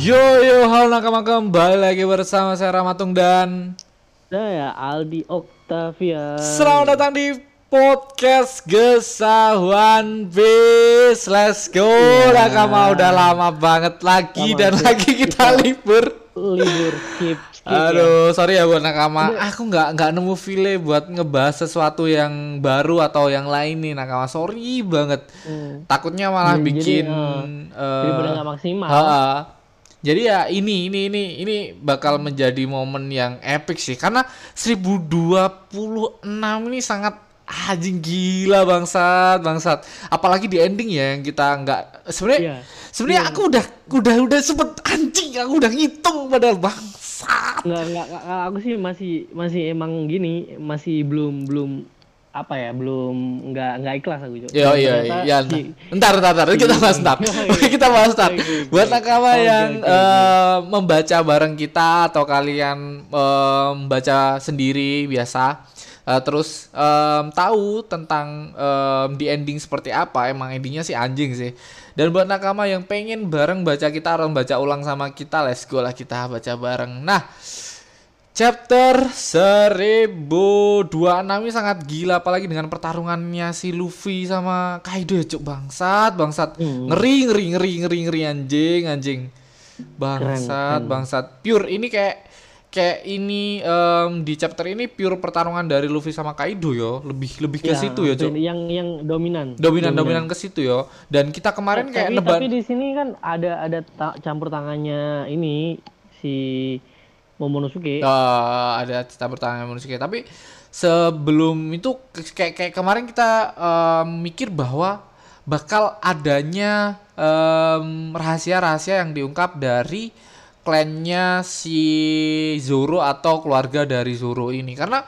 Yo yo halo nakama kembali lagi bersama saya Ramatung dan Saya Aldi Octavia. selamat datang di podcast Gesah One Piece. Let's go Ya. nakama udah lama banget lagi Lama dan sih. lagi kita libur. Libur skip. skip ya. Aduh, sorry ya buat nakama. Aku nggak nggak nemu file buat ngebahas sesuatu yang baru atau yang lain nih nakama. Sorry banget. Hmm. Takutnya malah Jadi- bikin jadi, eh, Daripada nggak maksimal. Ha-ha. Jadi ya ini ini ini ini bakal menjadi momen yang epic sih. Karena 1026 ini sangat anjing gila bangsat bangsat. Apalagi di ending ya yang kita nggak sebenarnya Iya. sebenarnya aku udah udah udah sempet anjing aku udah ngitung padahal bangsat. Nggak, nggak, nggak, aku sih masih masih emang gini masih belum belum apa ya belum nggak nggak ikhlas aku juga. Yo iya Ternyata iya ntar. Ntar ntar kita bahas ntar kita bahas ntar buat nakama yang oke, oke. eh, membaca bareng kita atau kalian eh, membaca sendiri biasa. Eh, terus em, tahu tentang em, di ending seperti apa. Emang endingnya sih anjing sih. Dan buat nakama yang pengen bareng baca kita harus baca ulang sama kita let's go lah kita baca bareng. Nah Chapter 1026 ini sangat gila apalagi dengan pertarungannya si Luffy sama Kaido ya cuk. Bangsat bangsat. Hmm. ngeri ngeri ngeri ngeri ngeri. Anjing anjing. Bangsat keren. bangsat. Pure ini kayak kayak ini em, di chapter ini pure pertarungan dari Luffy sama Kaido yo. Lebih lebih ke Ya, situ ya cuk. Yang yang dominan. dominan dominan. ke situ yo. Dan kita kemarin kayak tapi, neban tapi di sini kan ada ada ta- campur tangannya ini si Momonosuke. Eh, ada cita bertanya manusia tapi sebelum itu kayak kayak kemarin kita em, mikir bahwa bakal adanya em, rahasia-rahasia yang diungkap dari klannya si Zoro atau keluarga dari Zoro ini. Karena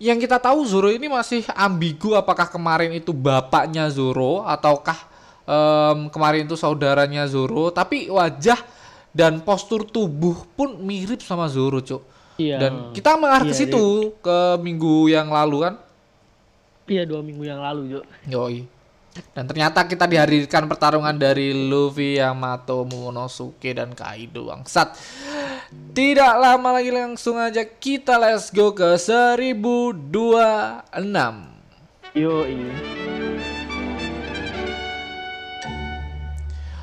yang kita tahu Zoro ini masih ambigu apakah kemarin itu bapaknya Zoro ataukah em, kemarin itu saudaranya Zoro. Tapi wajah dan postur tubuh pun mirip sama Zoro cuk Iya. dan kita mengarah ke Iya, situ ke minggu yang lalu kan Iya dua minggu yang lalu, Jo. Yoi. Dan ternyata kita dihadirkan pertarungan dari Luffy, Yamato, Momonosuke, dan Kaido bangsat. Tidak lama lagi langsung aja kita let's go ke 1026. Yo ini.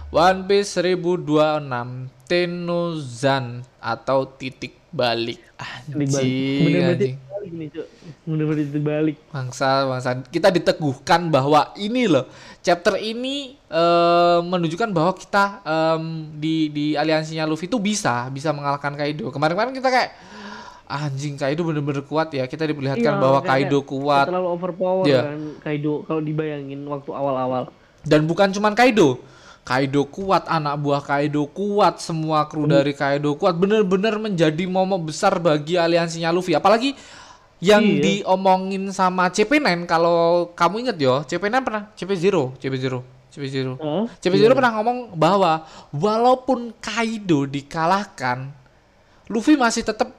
One Piece 1026 Tenuzan atau titik balik. Anjing, Bener-bener anjing. Bener-bener titik balik. Bangsa, bangsa. Kita diteguhkan bahwa ini loh, chapter ini eh, menunjukkan bahwa kita em, di di aliansinya Luffy itu bisa bisa mengalahkan Kaido. Kemarin-kemarin kita kayak anjing Kaido bener-bener kuat ya. Kita diperlihatkan Iya, bahwa Kaido kuat Terlalu overpower Iya. kan Kaido kalau dibayangin waktu awal-awal. dan bukan cuman Kaido. Kaido kuat, anak buah Kaido kuat, semua kru dari Kaido kuat, bener-bener menjadi momok besar bagi aliansinya Luffy. Apalagi yang Iya. diomongin sama CP9 kalau kamu inget yo, CP9 pernah CP0, CP0, CP0. Hah? CP0 pernah ngomong bahwa walaupun Kaido dikalahkan, Luffy masih tetap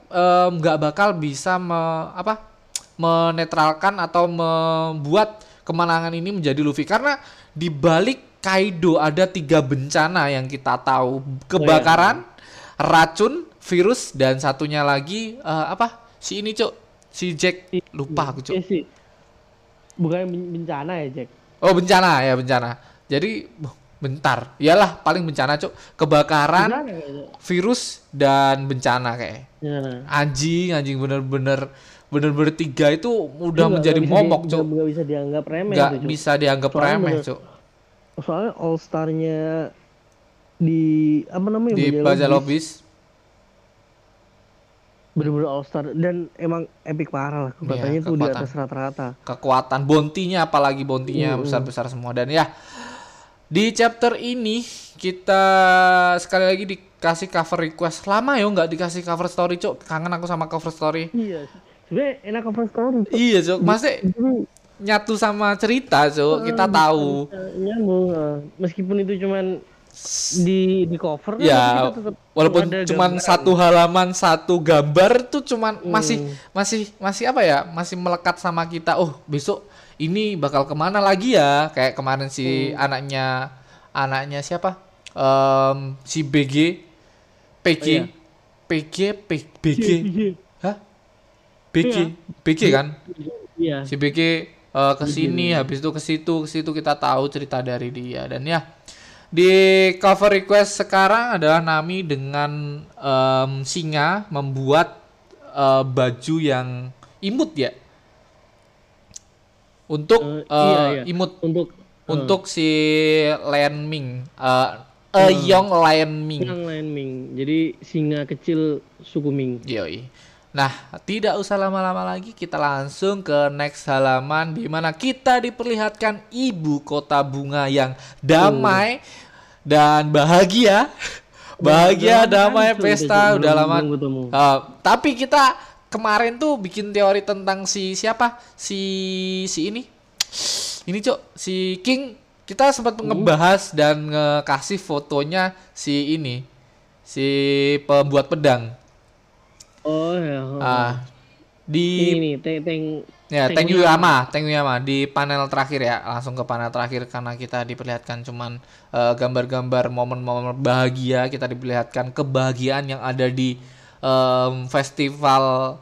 nggak bakal bisa me- apa menetralkan atau membuat kemenangan ini menjadi Luffy karena di balik Kaido ada tiga bencana yang kita tahu kebakaran, racun, virus dan satunya lagi eh, apa si ini cuk si Jack lupa aku Iya sih. Bukan ben- bencana ya, Jack. Oh bencana ya bencana. Jadi bentar, iyalah paling bencana cuk kebakaran, Bencana virus dan bencana kayak. Bencana. Anjing anjing bener-bener bener-bener tiga itu udah menjadi momok di- cuk. nggak- bisa dianggap remeh Nggak itu, bisa dianggap Soalnya remeh bener- cuk. Soalnya All Star-nya di apa namanya Di Baja Lobis, bener-bener All Star dan emang epic parah lah kekuatannya tuh di Iya, atas rata-rata. kekuatan bontinya apalagi bontinya besar-besar semua dan ya di chapter ini kita sekali lagi dikasih cover request lama ya nggak dikasih cover story cuk kangen aku sama cover story Iya. Sebenarnya enak cover story. Cuk. iya cuk masih nyatu sama cerita cuk kita tahu nyambung. Meskipun itu cuman di di cover kan, ya tetap walaupun cuman gambaran. satu halaman satu gambar tuh cuman Hmm. masih masih masih apa ya masih melekat sama kita oh besok ini bakal ke mana lagi ya kayak kemarin si Hmm. anaknya anaknya siapa Em, si BG PG, Oh, iya. PG, P- BG, hah? BG, Iya. BG kan? Iya. Si BG eh, ke sini, habis itu ke situ, ke situ kita tahu cerita dari dia dan ya di cover request sekarang adalah Nami dengan em, singa membuat eh, baju yang imut ya untuk Eh, eh, iya, iya. imut Untuk untuk si Lian Ming, eh A Young Lian Ming. yang lain Ming. Jadi singa kecil suku Ming. Yoi. Nah, tidak usah lama-lama lagi, kita langsung ke next halaman di mana kita diperlihatkan ibu kota bunga yang damai dan bahagia. Bahagia, damai, kan, Cuk, pesta, udah lama. Uh, tapi kita kemarin tuh bikin teori tentang si siapa? Si si ini. Ini, Cok, si King kita sempat Hmm. ngebahas dan ngekasih fotonya si ini. Si pembuat pedang. Oh ya. oh. Ah, ini di nih, teng teng ya Teng Yuyama, Teng Yuyama di panel terakhir ya, langsung ke panel terakhir karena kita diperlihatkan cuman eh, gambar-gambar momen-momen bahagia, kita diperlihatkan kebahagiaan yang ada di em, festival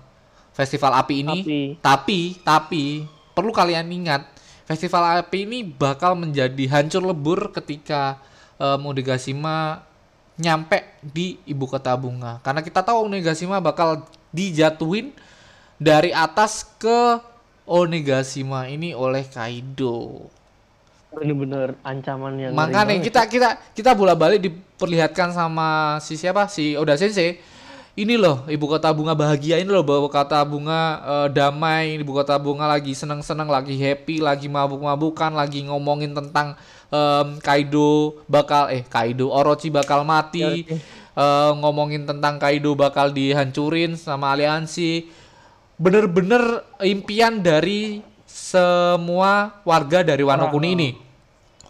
festival api ini. Api. Tapi tapi perlu kalian ingat, festival api ini bakal menjadi hancur lebur ketika em, Onigashima nyampe di ibu kota bunga. Karena kita tahu Onigashima bakal dijatuhin dari atas ke Onigashima ini oleh Kaido. bener-bener ancaman yang Makanya kita kita kita bola-balik diperlihatkan sama si siapa si Oda Sensei. Ini loh ibu kota bunga bahagia ini loh ibu kota bunga eh, damai, ibu kota bunga lagi seneng-seneng, lagi happy, lagi mabuk-mabukan, lagi ngomongin tentang em, Kaido bakal eh Kaido Orochi bakal mati, eh, ngomongin tentang Kaido bakal dihancurin sama aliansi. Bener-bener impian dari semua warga dari Wano Kuni ini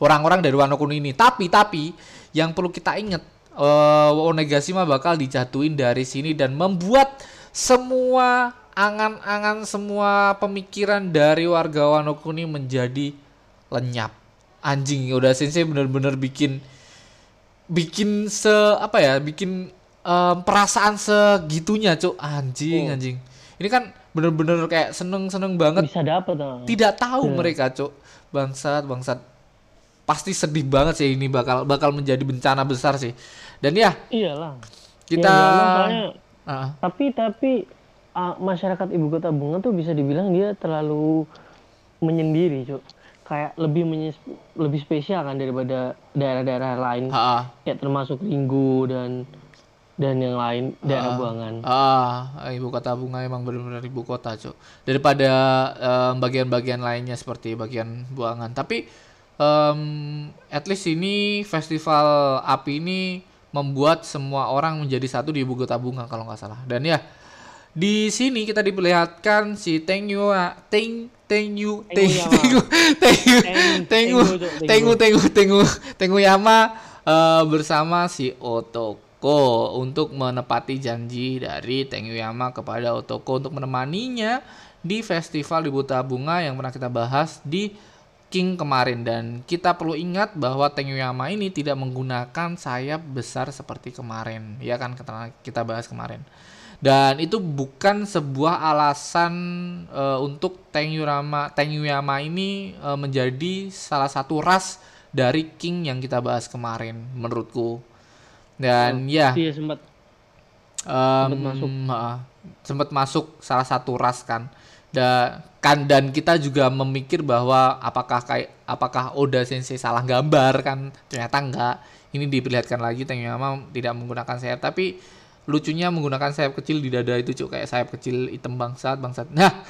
orang-orang dari Wano Kuni ini. Tapi tapi yang perlu kita ingat eh Onigashima bakal dijatuhin dari sini dan membuat semua angan-angan semua pemikiran dari warga Wano Kuni menjadi lenyap. Anjing udah sensei bener-bener bikin bikin se apa ya bikin em, perasaan segitunya cuk. Anjing anjing. Ini kan bener-bener kayak seneng-seneng banget. Bisa dapet ah. tidak tahu mereka cuk. Bangsat bangsat. Pasti sedih banget sih ini bakal bakal menjadi bencana besar sih. Dan ya iyalah. kita Ya, memang soalnya Ah, tapi tapi ah, masyarakat ibu kota bunga tuh bisa dibilang dia terlalu menyendiri cuk kayak lebih menyes- lebih spesial kan daripada daerah-daerah lain. Ah, kayak termasuk Linggo dan dan yang lain daerah buangan. Ah, ibu kota bunga emang benar-benar ibu kota cuk. Daripada em, bagian-bagian lainnya seperti bagian buangan. Tapi em, at least ini festival api ini membuat semua orang menjadi satu di ibu kota bunga kalau nggak salah. Dan ya di sini kita diperlihatkan si Teng Yu Teng Teng Yu Teng Teng Teng Yu Teng- Teng Yu Tenggu, Cuk, Tengu Tengu Tengu Tengu Yama eh, bersama si Otoko untuk menepati janji dari Tengu Yama kepada Otoko untuk menemaninya di festival di Buta Bunga yang pernah kita bahas di King kemarin. Dan kita perlu ingat bahwa Tengu Yama ini tidak menggunakan sayap besar seperti kemarin. Ya kan kita bahas kemarin dan itu bukan sebuah alasan eh, untuk Tengyurama Tengyuyama ini eh, menjadi salah satu ras dari King yang kita bahas kemarin menurutku. Dan ya. dia sempat. Em, masuk. sempat masuk salah satu ras kan. Da, kan dan kita juga memikir bahwa apakah kayak apakah Oda Sensei salah gambar kan? Ternyata enggak. Ini diperlihatkan lagi Tengyama tidak menggunakan sayap tapi lucunya menggunakan sayap kecil di dada itu cuk kayak sayap kecil hitam bangsat bangsat nah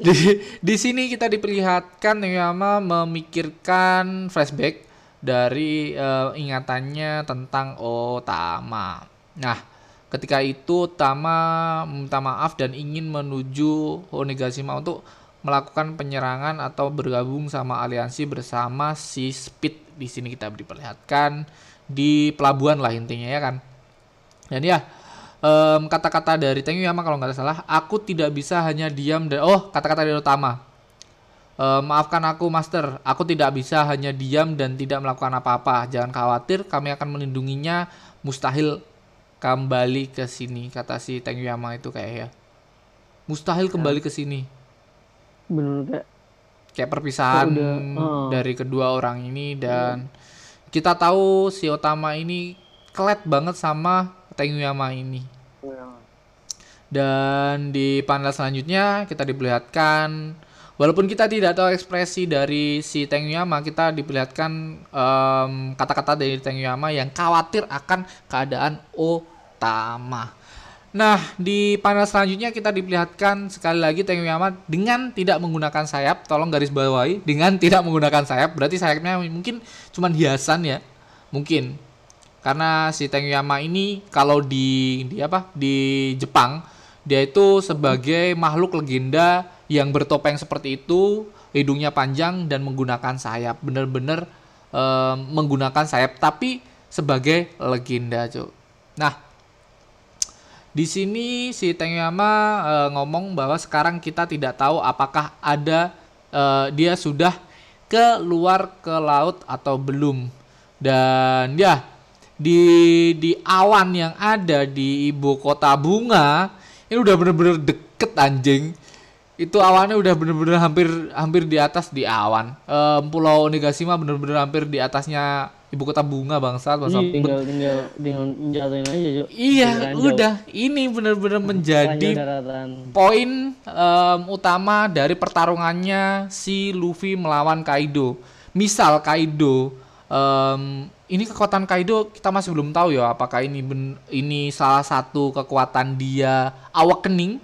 di di sini kita diperlihatkan Tengyama memikirkan flashback dari eh, ingatannya tentang Otama nah Ketika itu Tama meminta maaf dan ingin menuju Onigashima untuk melakukan penyerangan atau bergabung sama aliansi bersama si Speed. Di sini kita diperlihatkan di pelabuhan lah intinya ya kan. Dan ya kata-kata dari Tengyama kalau nggak salah, aku tidak bisa hanya diam dan oh kata-kata dari Utama. Eh, maafkan aku, Master. Aku tidak bisa hanya diam dan tidak melakukan apa-apa. Jangan khawatir, kami akan melindunginya. Mustahil kembali ke sini kata si Tengyama itu kayak ya mustahil kembali ke sini bener kayak kayak perpisahan Udah, oh. dari kedua orang ini dan kita tahu si Otama ini kelet banget sama Tengyama ini dan di panel selanjutnya kita diperlihatkan walaupun kita tidak tahu ekspresi dari si Tengyama kita diperlihatkan em, kata-kata dari Tengyama yang khawatir akan keadaan Otama. Nah, di panel selanjutnya kita diperlihatkan sekali lagi Tengyama dengan tidak menggunakan sayap. Tolong garis bawahi dengan tidak menggunakan sayap. Berarti sayapnya mungkin cuman hiasan ya. Mungkin. Karena si Tengyama ini kalau di di apa? Di Jepang dia itu sebagai makhluk legenda yang bertopeng seperti itu, hidungnya panjang dan menggunakan sayap. Bener-bener em, menggunakan sayap tapi sebagai legenda, Cuk. Nah, di sini si Tengyama eh, ngomong bahwa sekarang kita tidak tahu apakah ada eh, dia sudah keluar ke laut atau belum. Dan ya di di awan yang ada di ibu kota bunga ini udah bener-bener deket anjing. Itu awannya udah bener-bener hampir hampir di atas di awan. Em, Pulau Onigashima bener-bener hampir di atasnya ibu kota bunga bangsat bangsat. Iya, tinggal tinggal tinggal jatuhin aja Cuk. Iya, Ranjau. udah. Ini bener-bener menjadi poin em, utama dari pertarungannya si Luffy melawan Kaido. Misal Kaido, em, ini kekuatan Kaido kita masih belum tahu ya apakah ini ben- ini salah satu kekuatan dia awakening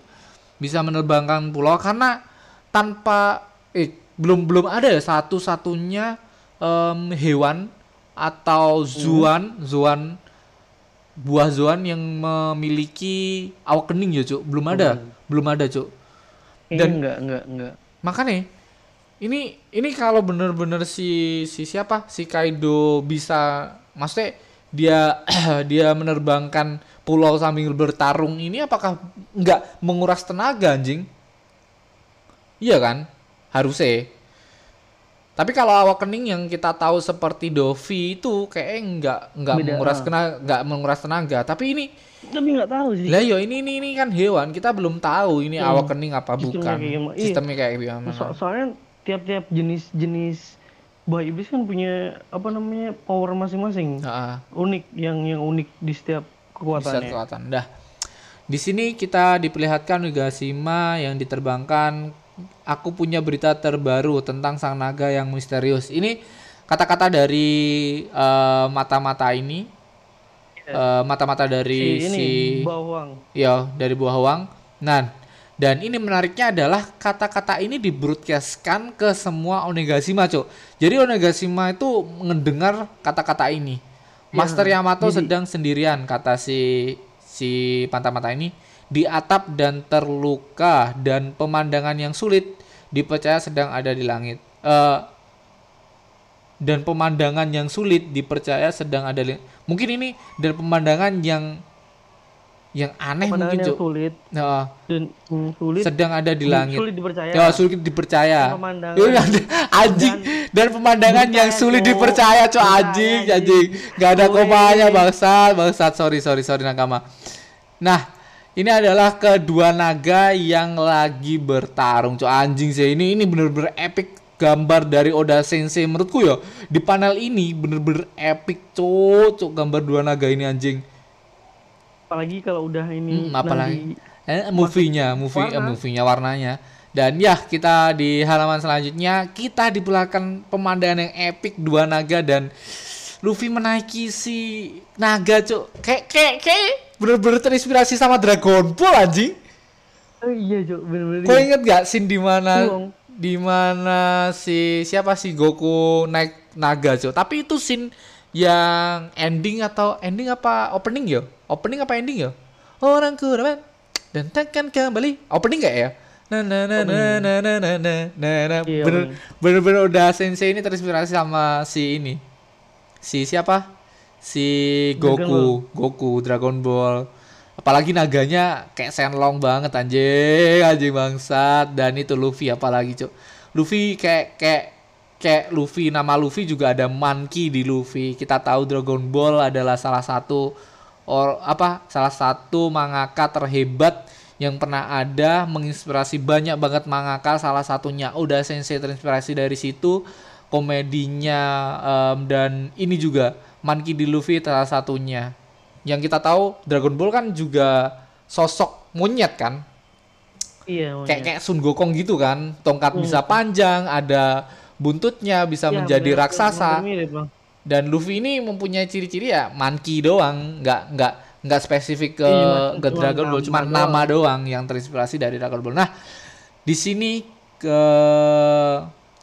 bisa menerbangkan pulau. Karena tanpa eh belum belum ada ya satu-satunya em, hewan atau zuan zuan buah zuan yang memiliki awakening ya cuk. Belum ada. Belum ada. Cuk. Dan- enggak enggak enggak. makanya ini ini kalau bener-bener si si siapa? Si Kaido bisa maksudnya dia dia menerbangkan pulau sambil bertarung ini apakah nggak menguras tenaga anjing? Iya kan? Harusnya. Tapi kalau awakening yang kita tahu seperti Dovi itu kayak nggak nggak menguras ah. tenaga nggak menguras tenaga. Tapi ini tapi nggak tahu sih. Lah yo ini ini ini kan hewan. Kita belum tahu ini Hmm. awakening apa Sistemnya bukan. kayak. Iya. sistemnya kayak gimana. So- soalnya tiap-tiap jenis-jenis buah iblis kan punya apa namanya power masing-masing Heeh. unik yang yang unik di setiap kekuatannya kekuatan. Dah. Di sini kita diperlihatkan Nagashima yang diterbangkan. Aku punya berita terbaru tentang sang naga yang misterius. Ini kata-kata dari eh, mata-mata ini. Eh, mata-mata dari si si, ini bawang ya dari buah wang. Nah, dan ini menariknya adalah kata-kata ini di-broadcastkan ke semua Onigashima, Cuk. Jadi Onigashima itu mendengar kata-kata ini. Master Yamato sedang sendirian kata si si Pantamata ini di atap dan terluka dan pemandangan yang sulit dipercaya sedang ada di langit. Eh dan pemandangan yang sulit dipercaya sedang ada di mungkin ini dan pemandangan yang yang aneh pandangan mungkin yang Cuk. sulit Nah, dan hmm, sulit sedang ada di langit. sulit dipercaya Ya, sulit dipercaya. Dan pemandangan Iya, anjing dan, pemandangan yang Dipercaya, sulit Cuk. dipercaya, cok Dipercaya, anjing, anjing. anjing. Gak ada Weh. komanya, bangsat, bangsat. Sorry, sorry, sorry nakama. Nah, ini adalah kedua naga yang lagi bertarung, cok anjing sih. Ini ini bener-bener epic gambar dari Oda Sensei menurutku ya. Di panel ini bener-bener epic, cok, cok gambar dua naga ini anjing. Apalagi kalau udah ini Hmm, apalagi eh, movie-nya, movie eh, warna. movie-nya warnanya. Dan ya kita di halaman selanjutnya kita diperlihatkan pemandangan yang epic dua naga dan Luffy menaiki si naga cuk kayak kayak kayak bener-bener terinspirasi sama Dragon Ball anjing. oh, iya cok bener-bener Kau inget gak scene di mana Belum. di mana si siapa si Goku naik naga cuk? Tapi itu scene yang ending atau ending apa opening ya? Opening apa ending ya? Orang kurang dan tekan kembali. Opening gak ya? Nah, nah, nah, nah, nah, nah, nah, nah, nah, nah. Bener, opening. bener-bener udah sensei ini terinspirasi sama si ini. Si siapa? Si Goku, Goku Dragon Ball. Apalagi naganya kayak Shenlong banget anjing, anjing bangsat dan itu Luffy apalagi, Cuk. Luffy kayak kayak kayak Luffy nama Luffy juga ada monkey di Luffy. Kita tahu Dragon Ball adalah salah satu or apa salah satu mangaka terhebat yang pernah ada menginspirasi banyak banget mangaka salah satunya Oda Sensei terinspirasi dari situ komedinya um, dan ini juga Monkey D. Luffy salah satunya yang kita tahu Dragon Ball kan juga sosok monyet kan Iya. kayak monyet. kayak Sun Gokong gitu kan tongkat Hmm. bisa panjang ada buntutnya bisa Iya, menjadi bener, raksasa bener mirip, Bang. dan Luffy ini mempunyai ciri-ciri ya monkey doang nggak nggak nggak spesifik ke Iya, ke Dragon Ball cuma doang. nama doang yang terinspirasi dari Dragon Ball nah di sini ke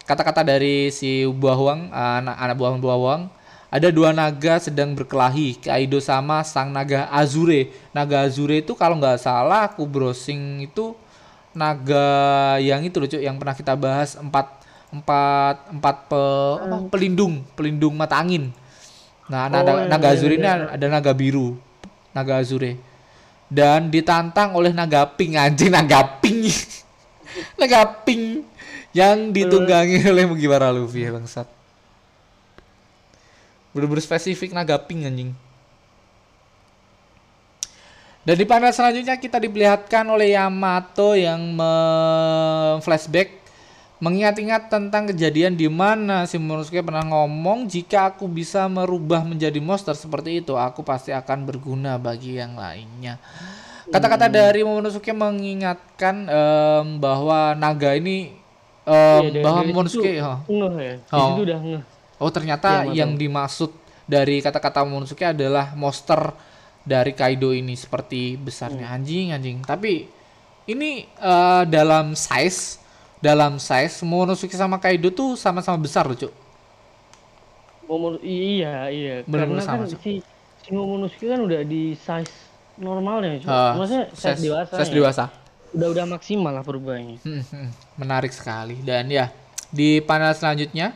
kata-kata dari si buah Huang anak anak buah buah Huang ada dua naga sedang berkelahi Kaido sama sang naga Azure naga Azure itu kalau nggak salah aku browsing itu naga yang itu lucu yang pernah kita bahas empat empat empat pe, apa, pelindung pelindung mata angin. Nah naga, Oh, iya, naga iya, Azure ini iya. ada naga biru naga Azure. Dan ditantang oleh naga pink anjing naga pink. Naga pink yang ditunggangi oleh Mugiwara Luffy ya bangsat. Bener-bener spesifik naga pink anjing. Dan di panel selanjutnya kita diperlihatkan oleh Yamato yang flashback mengingat-ingat tentang kejadian di mana si Momonosuke pernah ngomong jika aku bisa merubah menjadi monster seperti itu aku pasti akan berguna bagi yang lainnya. Kata-kata dari Momonosuke mengingatkan em, bahwa naga ini em, Iya, bahwa Momonosuke oh, ngeh ya. Oh. situ udah ngeh. Oh ternyata Iya, yang dimaksud dari kata-kata Momonosuke adalah monster dari Kaido ini seperti besarnya anjing anjing. Tapi ini eh, dalam size dalam size Momonosuke sama Kaido tuh sama-sama besar loh cuk. Momono- iya iya Bener-bener karena kan sama, Cuk. si si Momonosuke kan udah di size normalnya cuy. Eh, Maksudnya size, dewasa. size ya. dewasa. Udah udah maksimal lah perubahannya. Hmm, hmm, menarik sekali dan ya di panel selanjutnya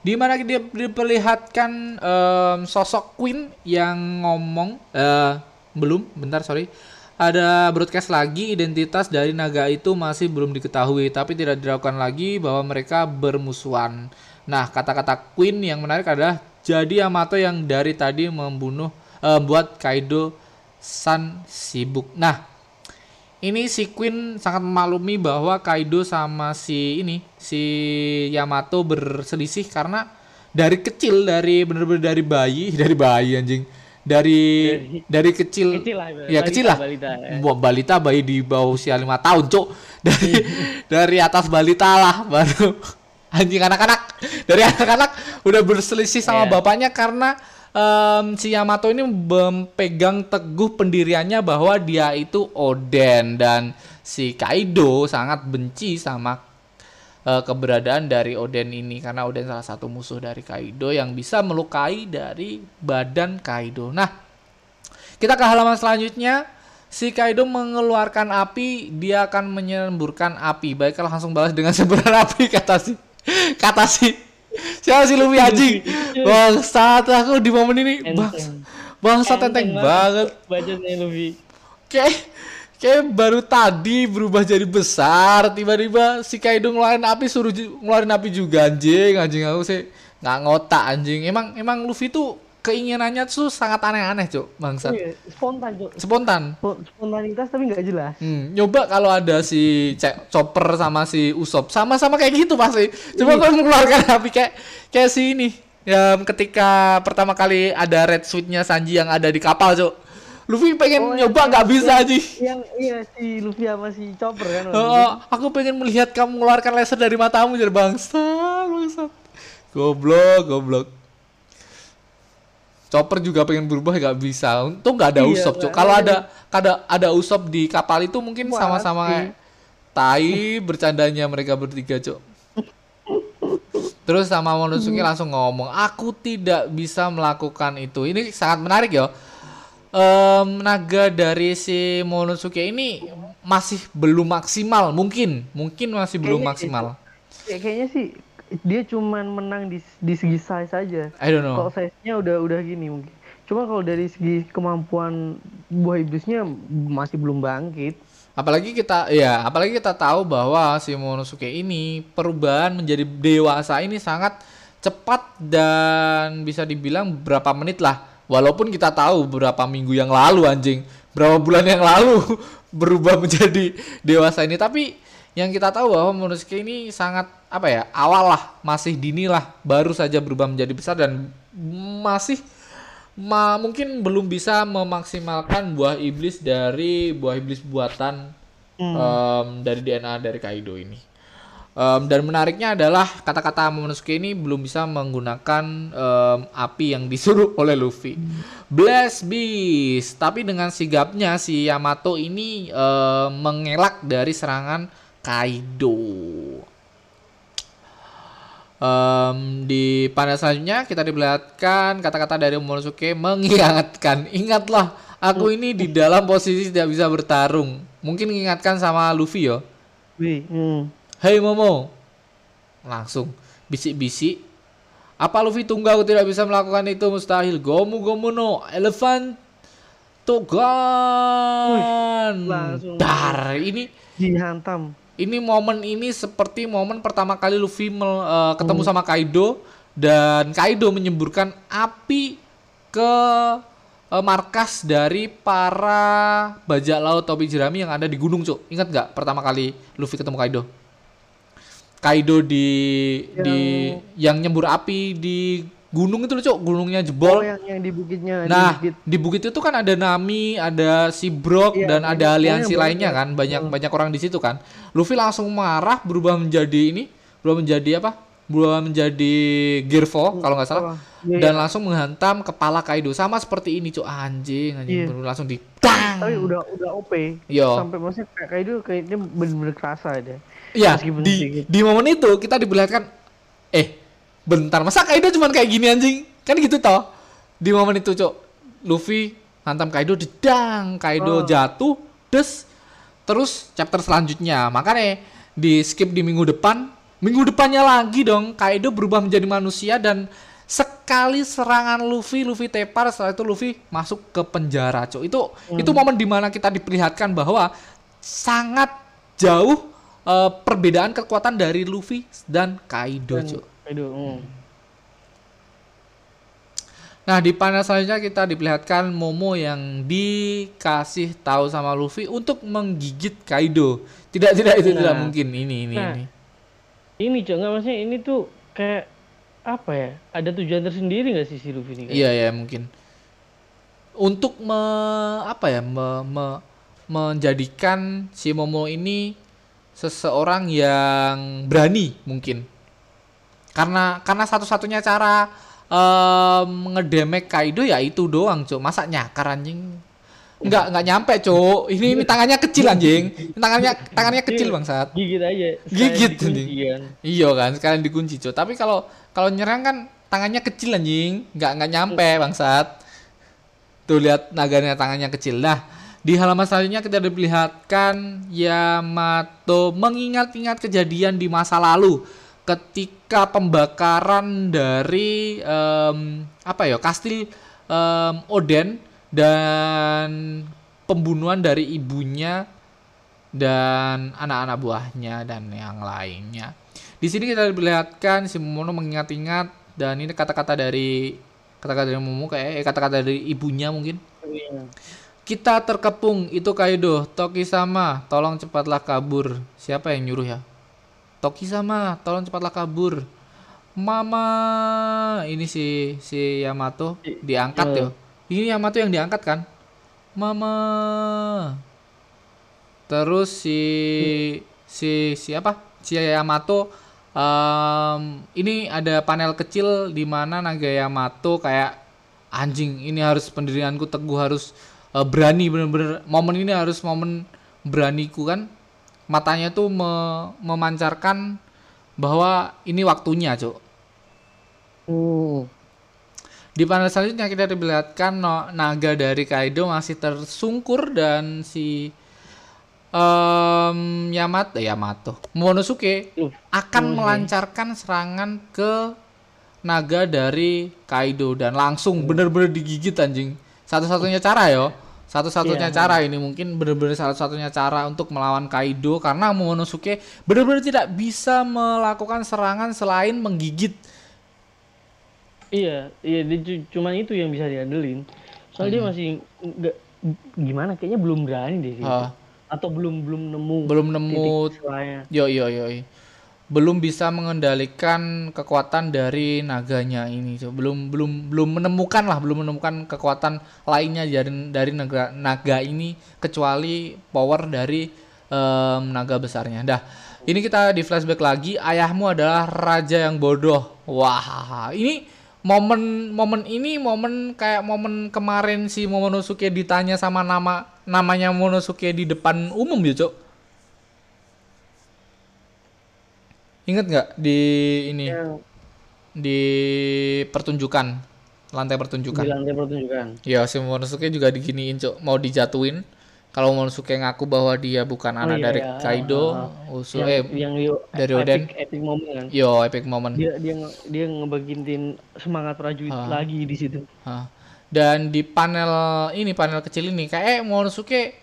di mana dia diperlihatkan em, sosok Queen yang ngomong eh belum bentar sorry ada broadcast lagi identitas dari naga itu masih belum diketahui tapi tidak diragukan lagi bahwa mereka bermusuhan. Nah kata-kata Queen yang menarik adalah jadi Yamato yang dari tadi membunuh eh, buat Kaido San sibuk. Nah ini si Queen sangat memaklumi bahwa Kaido sama si ini si Yamato berselisih karena dari kecil dari bener-bener dari bayi dari bayi anjing dari dari kecil, Kecil lah, ya balita, kecil lah. Balita, ya. Ba- balita bayi di bawah usia lima tahun cok dari dari atas balita lah baru. Anjing anak-anak. Dari anak-anak udah berselisih sama Iya. bapaknya karena em, si Yamato ini memegang teguh pendiriannya bahwa dia itu Oden dan si Kaido sangat benci sama eh, keberadaan dari Oden ini karena Oden salah satu musuh dari Kaido yang bisa melukai dari badan Kaido. Nah, kita ke halaman selanjutnya. Si Kaido mengeluarkan api, dia akan menyemburkan api. Baiklah langsung balas dengan semburan api kata si kata si siapa si Luffy anjing. Bangsat aku di momen ini bang Enteng. bangsat tenteng banget. Bacanya Luffy. Kayak kayak baru tadi berubah jadi besar, tiba-tiba si Kaido ngeluarin api suruh ngeluarin api juga anjing, anjing aku sih nggak ngotak anjing. Emang emang Luffy tuh keinginannya tuh sangat aneh-aneh, Cuk, bangsat. Iya, spontan Cuk. Spontan. Spo- Spontanitas tapi nggak jelas. Hmm, nyoba kalau ada si Cek Chopper sama si Usop sama-sama kayak gitu pasti. Coba kalau mengeluarkan api kayak kayak si ini. Ya ketika pertama kali ada red suitnya Sanji yang ada di kapal, Cuk. Luffy pengen Oh, nyoba yang- nggak bisa yang- aja. Yang iya si Luffy sama si Chopper kan. Oh, itu. aku pengen melihat kamu mengeluarkan laser dari matamu jadi bangsa, bangsa. Goblok, goblok. Chopper juga pengen berubah nggak bisa. Untung nggak ada Iya, Usop, nggak Kalau ada. ada ada Usop di kapal itu mungkin sama-sama sih. tai bercandanya mereka bertiga, Cuk. Terus sama Momonosuke langsung ngomong, "Aku tidak bisa melakukan itu." Ini sangat menarik ya. Em, naga dari si Momonosuke ini masih belum maksimal, mungkin, mungkin masih belum Kayaknya maksimal. Ya, kayaknya sih dia cuman menang di, di segi size aja. I don't Kalau know. size-nya udah udah gini mungkin. Cuma kalau dari segi kemampuan buah iblisnya masih belum bangkit. Apalagi kita ya, apalagi kita tahu bahwa si Momonosuke ini perubahan menjadi dewasa ini sangat cepat dan bisa dibilang berapa menit lah Walaupun kita tahu beberapa minggu yang lalu anjing, berapa bulan yang lalu berubah menjadi dewasa ini, tapi yang kita tahu bahwa Momonosuke ini sangat apa ya awal lah masih dini lah baru saja berubah menjadi besar dan masih ma mungkin belum bisa memaksimalkan buah iblis dari buah iblis buatan em, dari DNA dari Kaido ini Em, dan menariknya adalah kata-kata Momonosuke ini belum bisa menggunakan em, api yang disuruh oleh Luffy. Bless Beast, tapi dengan sigapnya si Yamato ini em, mengelak dari serangan Kaido. Em, di panel selanjutnya kita diperlihatkan kata-kata dari Momonosuke mengingatkan, ingatlah aku ini di dalam posisi tidak bisa bertarung. Mungkin mengingatkan sama Luffy yo. Hmm. Hei Momo. Langsung bisik-bisik. Apa Luffy tunggu aku tidak bisa melakukan itu mustahil. Gomu gomu no elephant Togan. langsung. Dar. Ini dihantam. ini momen ini seperti momen pertama kali Luffy mel- eh, ketemu sama Kaido dan Kaido menyemburkan api ke eh, markas dari para bajak laut topi jerami yang ada di gunung, Cuk. Ingat nggak pertama kali Luffy ketemu Kaido? Kaido di di yang nyembur api di gunung itu loh, Cuk. Gunungnya Oh, jebol. yang yang di bukitnya di Nah, bukit. di bukit itu kan ada Nami, ada si Brock Iya, dan ini ada aliansi semuanya lainnya kan, banyak banyak orang di situ kan. Luffy langsung marah, berubah menjadi ini, berubah menjadi apa? Berubah menjadi Gearful kalau nggak salah. Iya, Dan langsung menghantam kepala Kaido sama seperti ini, Cuk. Anjing, anjing Iya. Bener- langsung di. Tapi udah udah OP. Yo. Sampai maksudnya itu kayaknya bener-bener kerasa ada. Iya, di sedikit. di momen itu kita diperlihatkan eh bentar masa Kaido cuman kayak gini anjing? Kan gitu toh. Di momen itu, Cok. Luffy hantam Kaido dedang, Kaido Oh. jatuh, des terus chapter selanjutnya. Makanya di skip di minggu depan, minggu depannya lagi dong Kaido berubah menjadi manusia dan sekali serangan Luffy, Luffy tepar setelah itu Luffy masuk ke penjara, Cok. Itu itu momen di mana kita diperlihatkan bahwa sangat jauh eh, perbedaan kekuatan dari Luffy dan Kaido, Cuk. Aduh, hmm. Nah, di panel selanjutnya kita diperlihatkan Momo yang dikasih tahu sama Luffy untuk menggigit Kaido. Tidak, tidak itu tidak Nah. mungkin. Ini, ini, Nah. ini. Ini cok nggak maksudnya ini tuh kayak apa ya? Ada tujuan tersendiri nggak sih si Luffy ini? Iya, ya mungkin. Untuk me, apa ya, me, me- menjadikan si Momo ini seseorang yang berani mungkin. Karena karena satu-satunya cara em, ngedemek Kaido ya itu doang, Cuk. Masa nyakar anjing? Enggak, enggak nyampe, Cuk. Ini, ini tangannya kecil anjing. Ini tangannya tangannya kecil bangsat. Gigit aja. Gigit, Sekalian dikunci anjing. kan. Iya kan, sekalian dikunci, Cuk. Tapi kalau kalau nyerang kan tangannya kecil anjing, enggak enggak nyampe bangsat. Tuh lihat naganya tangannya kecil. Nah, di halaman selanjutnya kita diperlihatkan Yamato mengingat-ingat kejadian di masa lalu ketika pembakaran dari em, apa ya kastil em, Oden dan pembunuhan dari ibunya dan anak-anak buahnya dan yang lainnya. Di sini kita diperlihatkan si Momono mengingat-ingat dan ini kata-kata dari kata-kata dari Momo kayak eh, kata-kata dari ibunya mungkin. Iya. Kita terkepung itu Kaido, Toki sama, tolong cepatlah kabur. Siapa yang nyuruh ya? Toki sama, tolong cepatlah kabur. Mama, ini si si Yamato diangkat Iya. yo. Ini Yamato yang diangkat kan? Mama. Terus si si siapa? Si Yamato em, ini ada panel kecil di mana naga Yamato kayak anjing ini harus pendirianku teguh harus eh, berani bener-bener. Momen ini harus momen beraniku kan? Matanya tuh me- memancarkan bahwa ini waktunya cuk. Hmm. di panel selanjutnya kita diperlihatkan no- naga dari Kaido masih tersungkur dan si em, Yamato eh, Yamato Momonosuke Loh, akan melancarkan serangan ke naga dari Kaido dan langsung bener-bener digigit anjing. Satu-satunya cara yo. Satu-satunya Iya. cara ini mungkin bener-bener satu-satunya cara untuk melawan Kaido karena Momonosuke bener-bener tidak bisa melakukan serangan selain menggigit Iya, iya dia cu- cuman itu yang bisa diandelin. Soalnya dia masih nggak gimana kayaknya belum berani deh sih. Atau belum belum nemu belum nemu yo yo yo belum bisa mengendalikan kekuatan dari naganya ini. Cok. belum belum belum menemukan lah belum menemukan kekuatan lainnya dari dari naga naga ini kecuali power dari em, naga besarnya. Dah ini kita di flashback lagi. Ayahmu adalah raja yang bodoh. Wah ini momen momen ini momen kayak momen kemarin si Momonosuke ditanya sama nama namanya Momonosuke di depan umum ya cok Ingat nggak di ini Yang di pertunjukan lantai pertunjukan? di lantai pertunjukan. Ya si Momonosuke juga diginiin cok mau dijatuhin. Kalau Momonosuke ngaku bahwa dia bukan anak iya, dari iya. Kaido, Ah, usul yang, eh yang yo, dari epic, Oden. epic moment kan. yo epic moment. Dia dia dia ngebagiin semangat prajurit Ah. lagi di situ. Hah. Dan di panel ini panel kecil ini kayak Momonosuke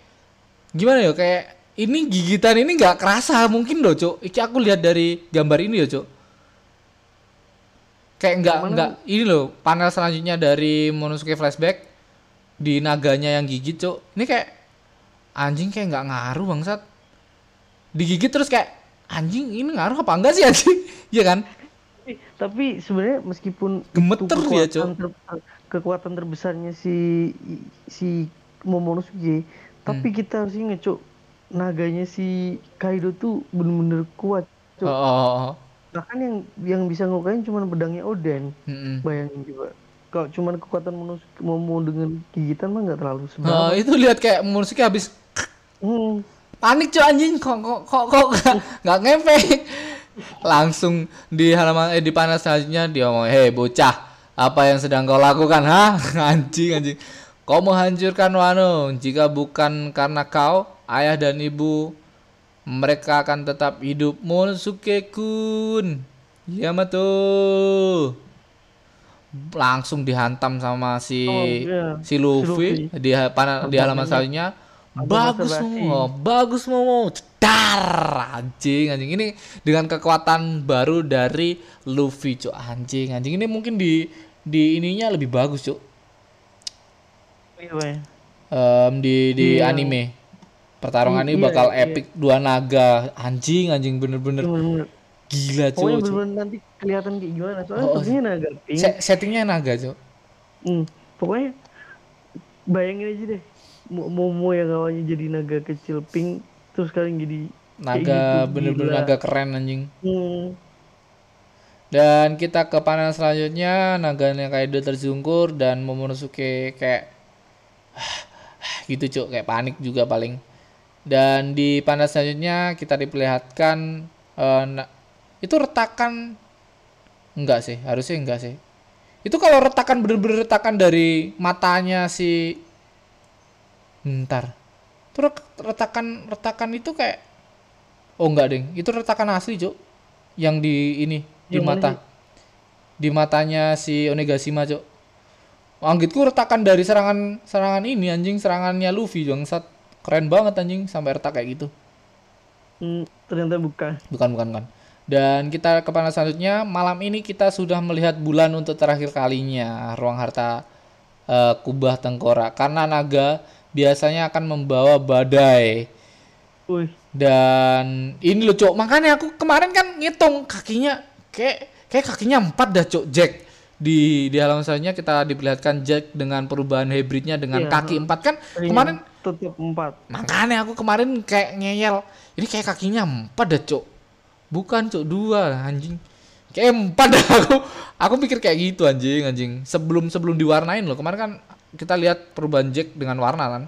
gimana ya kayak ini gigitan ini nggak kerasa mungkin loh cok. Iki aku lihat dari gambar ini ya cok. Kayak nggak nggak ini loh panel selanjutnya dari Momonosuke flashback di naganya yang gigit cok. Ini kayak anjing kayak nggak ngaruh bangsat. Digigit terus kayak anjing ini ngaruh apa enggak sih anjing? Iya kan? Tapi, sebenarnya meskipun Gemeter dia, kekuatan ter- kekuatan terbesarnya si si Momonosuke, tapi Hmm. kita harus ingat cuk naganya si Kaido tuh bener-bener kuat Oh, cuk. oh, oh, oh. Bahkan yang yang bisa ngukain cuma pedangnya Oden. Mm-mm. Bayangin coba. Kalau cuma kekuatan Momonosuke Momo dengan gigitan mah nggak terlalu seberapa. Nah, itu lihat kayak Momonosuke habis Hmm. panik cuy anjing kok kok kok kok nggak- ngefek langsung di halaman eh, di panel selanjutnya dia ngomong hei bocah apa yang sedang kau lakukan ha anjing anjing kau menghancurkan Wano jika bukan karena kau ayah dan ibu mereka akan tetap hidup. Monosuke kun Yamato langsung dihantam sama si Oh, iya. si Luffy, Luffy. di panel di halaman selanjutnya bagus. Momo bagus Momo cedar anjing anjing. Ini dengan kekuatan baru dari Luffy cuk. Anjing anjing. Ini mungkin di di ininya lebih bagus cuk. Iya, Bay. Em, di di Iya. anime pertarungan ini Iya, bakal iya. epic dua naga anjing anjing bener-bener Bener-bener. gila Pokoknya cuk. bener-bener nanti kelihatan kayak gimana. Soalnya Oh, oh. sebenarnya naga pink. Se- settingnya naga cuk Hmm, pokoknya bayangin aja deh Mo- Momo yang awalnya jadi naga kecil pink terus sekarang jadi naga gitu, bener-bener naga keren anjing Hmm, Dan kita ke panel selanjutnya, Naganya Kaido tersungkur dan Momonosuke kayak gitu cuk, kayak panik juga paling. Dan di panel selanjutnya kita diperlihatkan na- itu retakan enggak sih, harusnya enggak sih. Itu kalau retakan bener-bener retakan dari matanya si Bentar. Itu re- retakan retakan itu kayak Oh enggak, Ding. Itu retakan asli, Cuk. Yang di ini di Yang mana mata. Di matanya si Onigashima, Cuk. Anggitku retakan dari serangan serangan ini anjing, serangannya Luffy, bangsat. Keren banget anjing sampai retak kayak gitu. hmm, ternyata bukan Bukan, bukan, bukan. Dan kita ke panel selanjutnya, malam ini kita sudah melihat bulan untuk terakhir kalinya, ruang harta eh, kubah tengkorak. Karena naga biasanya akan membawa badai. Wih, Dan ini loh, Cok. Makanya aku kemarin kan ngitung kakinya kayak kayak kakinya empat dah, Cok. Jack di di halaman selanjutnya kita diperlihatkan Jack dengan perubahan hybridnya dengan Iya, kaki empat kan tadinya kemarin tetap empat Makanya aku kemarin kayak ngeyel. Ini kayak kakinya empat dah, Cok. Bukan, Cok, dua anjing. Kayak empat dah aku. Aku pikir kayak gitu anjing, anjing. Sebelum sebelum diwarnain loh. Kemarin kan kita lihat perubahan Jack dengan warna kan.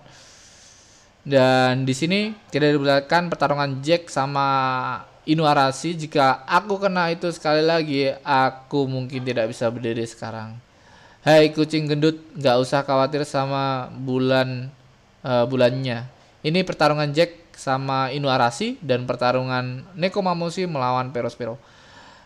Dan di sini kita diperlihatkan pertarungan Jack sama Inuarashi. Jika aku kena itu sekali lagi, aku mungkin tidak bisa berdiri sekarang. Hai kucing gendut, nggak usah khawatir sama bulan eh, bulannya. Ini pertarungan Jack sama Inuarashi dan pertarungan Nekomamushi melawan Perospero.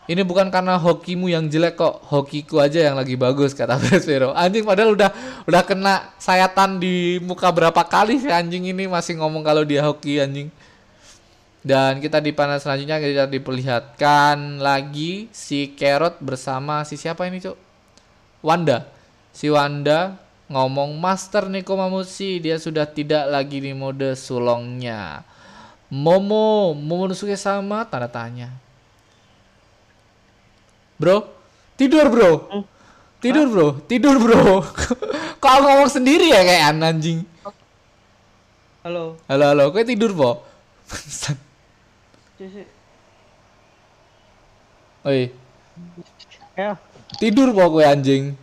Ini bukan karena hokimu yang jelek kok, hokiku aja yang lagi bagus kata Perospero. Anjing padahal udah udah kena sayatan di muka berapa kali si anjing ini masih ngomong kalau dia hoki anjing. Dan kita di panel selanjutnya kita diperlihatkan lagi si Carrot bersama si siapa ini, Cuk? Wanda. Si Wanda ngomong Master Nekomamushi dia sudah tidak lagi di mode sulongnya. Momo, Momonosuke sama tanda tanya. Bro, tidur bro. Tidur bro, tidur bro. Kok ngomong sendiri ya kayak anjing. Halo. Halo halo, kok tidur po? Cisi. Oi, Ya. tidur po kowe anjing.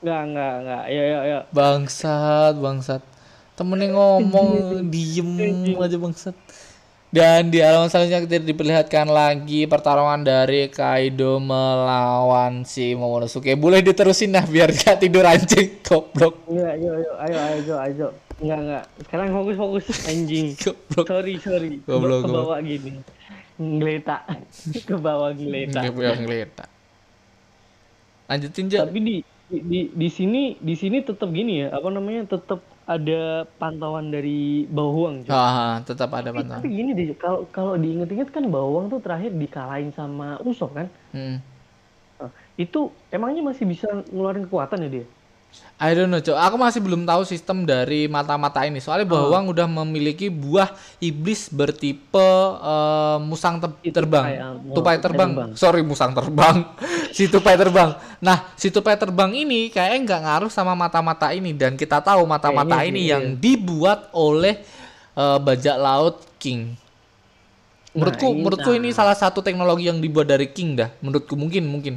Enggak, enggak, enggak. Ayo, ayo, ayo. Bangsat, bangsat. Temennya ngomong, diem aja bangsat. Dan di halaman selanjutnya kita diperlihatkan lagi pertarungan dari Kaido melawan si Momonosuke. Boleh diterusin nah biar gak tidur anjing, goblok. Enggak, ayo, ayo, ayo, ayo, ayo. Enggak, enggak. Sekarang fokus, fokus. Anjing. Goblok. Sorry, sorry. Goblok, ke bawah gini. Ngeletak. ke bawah ngeletak. Punya ngeliat. Lanjutin aja. Tapi di di di, di sini di sini tetap gini ya, apa namanya? Tetap ada pantauan dari Bawang. Cok. Ah, tetap ada Tapi, pantauan. tapi gini deh, kalau kalau diinget-inget kan Bawang tuh terakhir dikalahin sama Usop kan? Hmm. Nah, itu emangnya masih bisa ngeluarin kekuatan ya dia? I don't know, Cok. Aku masih belum tahu sistem dari mata-mata ini. Soalnya Bawang udah memiliki buah iblis bertipe eh, musang te- terbang. tupai tupai terbang. terbang. Sorry, musang terbang. si tupai terbang. Nah, si tupai terbang ini kayaknya nggak ngaruh sama mata-mata ini dan kita tahu mata-mata ini sih, yang dibuat oleh eh, bajak laut King. Menurutku, Nah, menurutku nah. ini salah satu teknologi yang dibuat dari King dah. Menurutku mungkin, mungkin.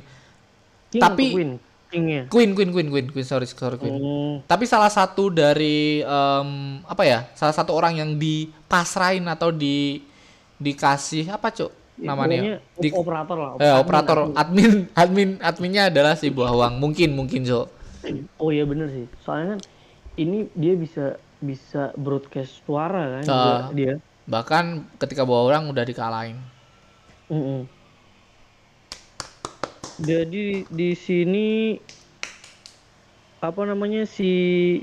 King Tapi- Queen? Kingnya. Queen, Queen, Queen, Queen, Queen. Sorry, sorry, Queen. Hmm, Tapi salah satu dari em, apa ya? Salah satu orang yang dipasrahin atau di dikasih apa, Cuk? Namanya. pokoknya Di, operator lah. eh, admin, operator admin. admin admin adminnya adalah si Buahwang. Mungkin, mungkin, Cuk. Oh iya bener sih. Soalnya kan ini dia bisa bisa broadcast suara kan juga dia. Bahkan ketika Buahwang udah dikalahin. Mm-mm. Jadi di sini apa namanya si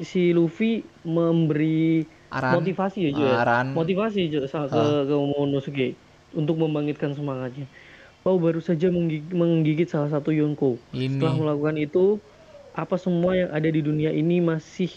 si Luffy memberi Aran. motivasi ya Ju, ya? Aran. motivasi sa- ke ke Momonosuke untuk membangkitkan semangatnya. Kau baru saja menggigit, menggigit salah satu Yonko. Setelah Ini. melakukan itu, apa semua yang ada di dunia ini masih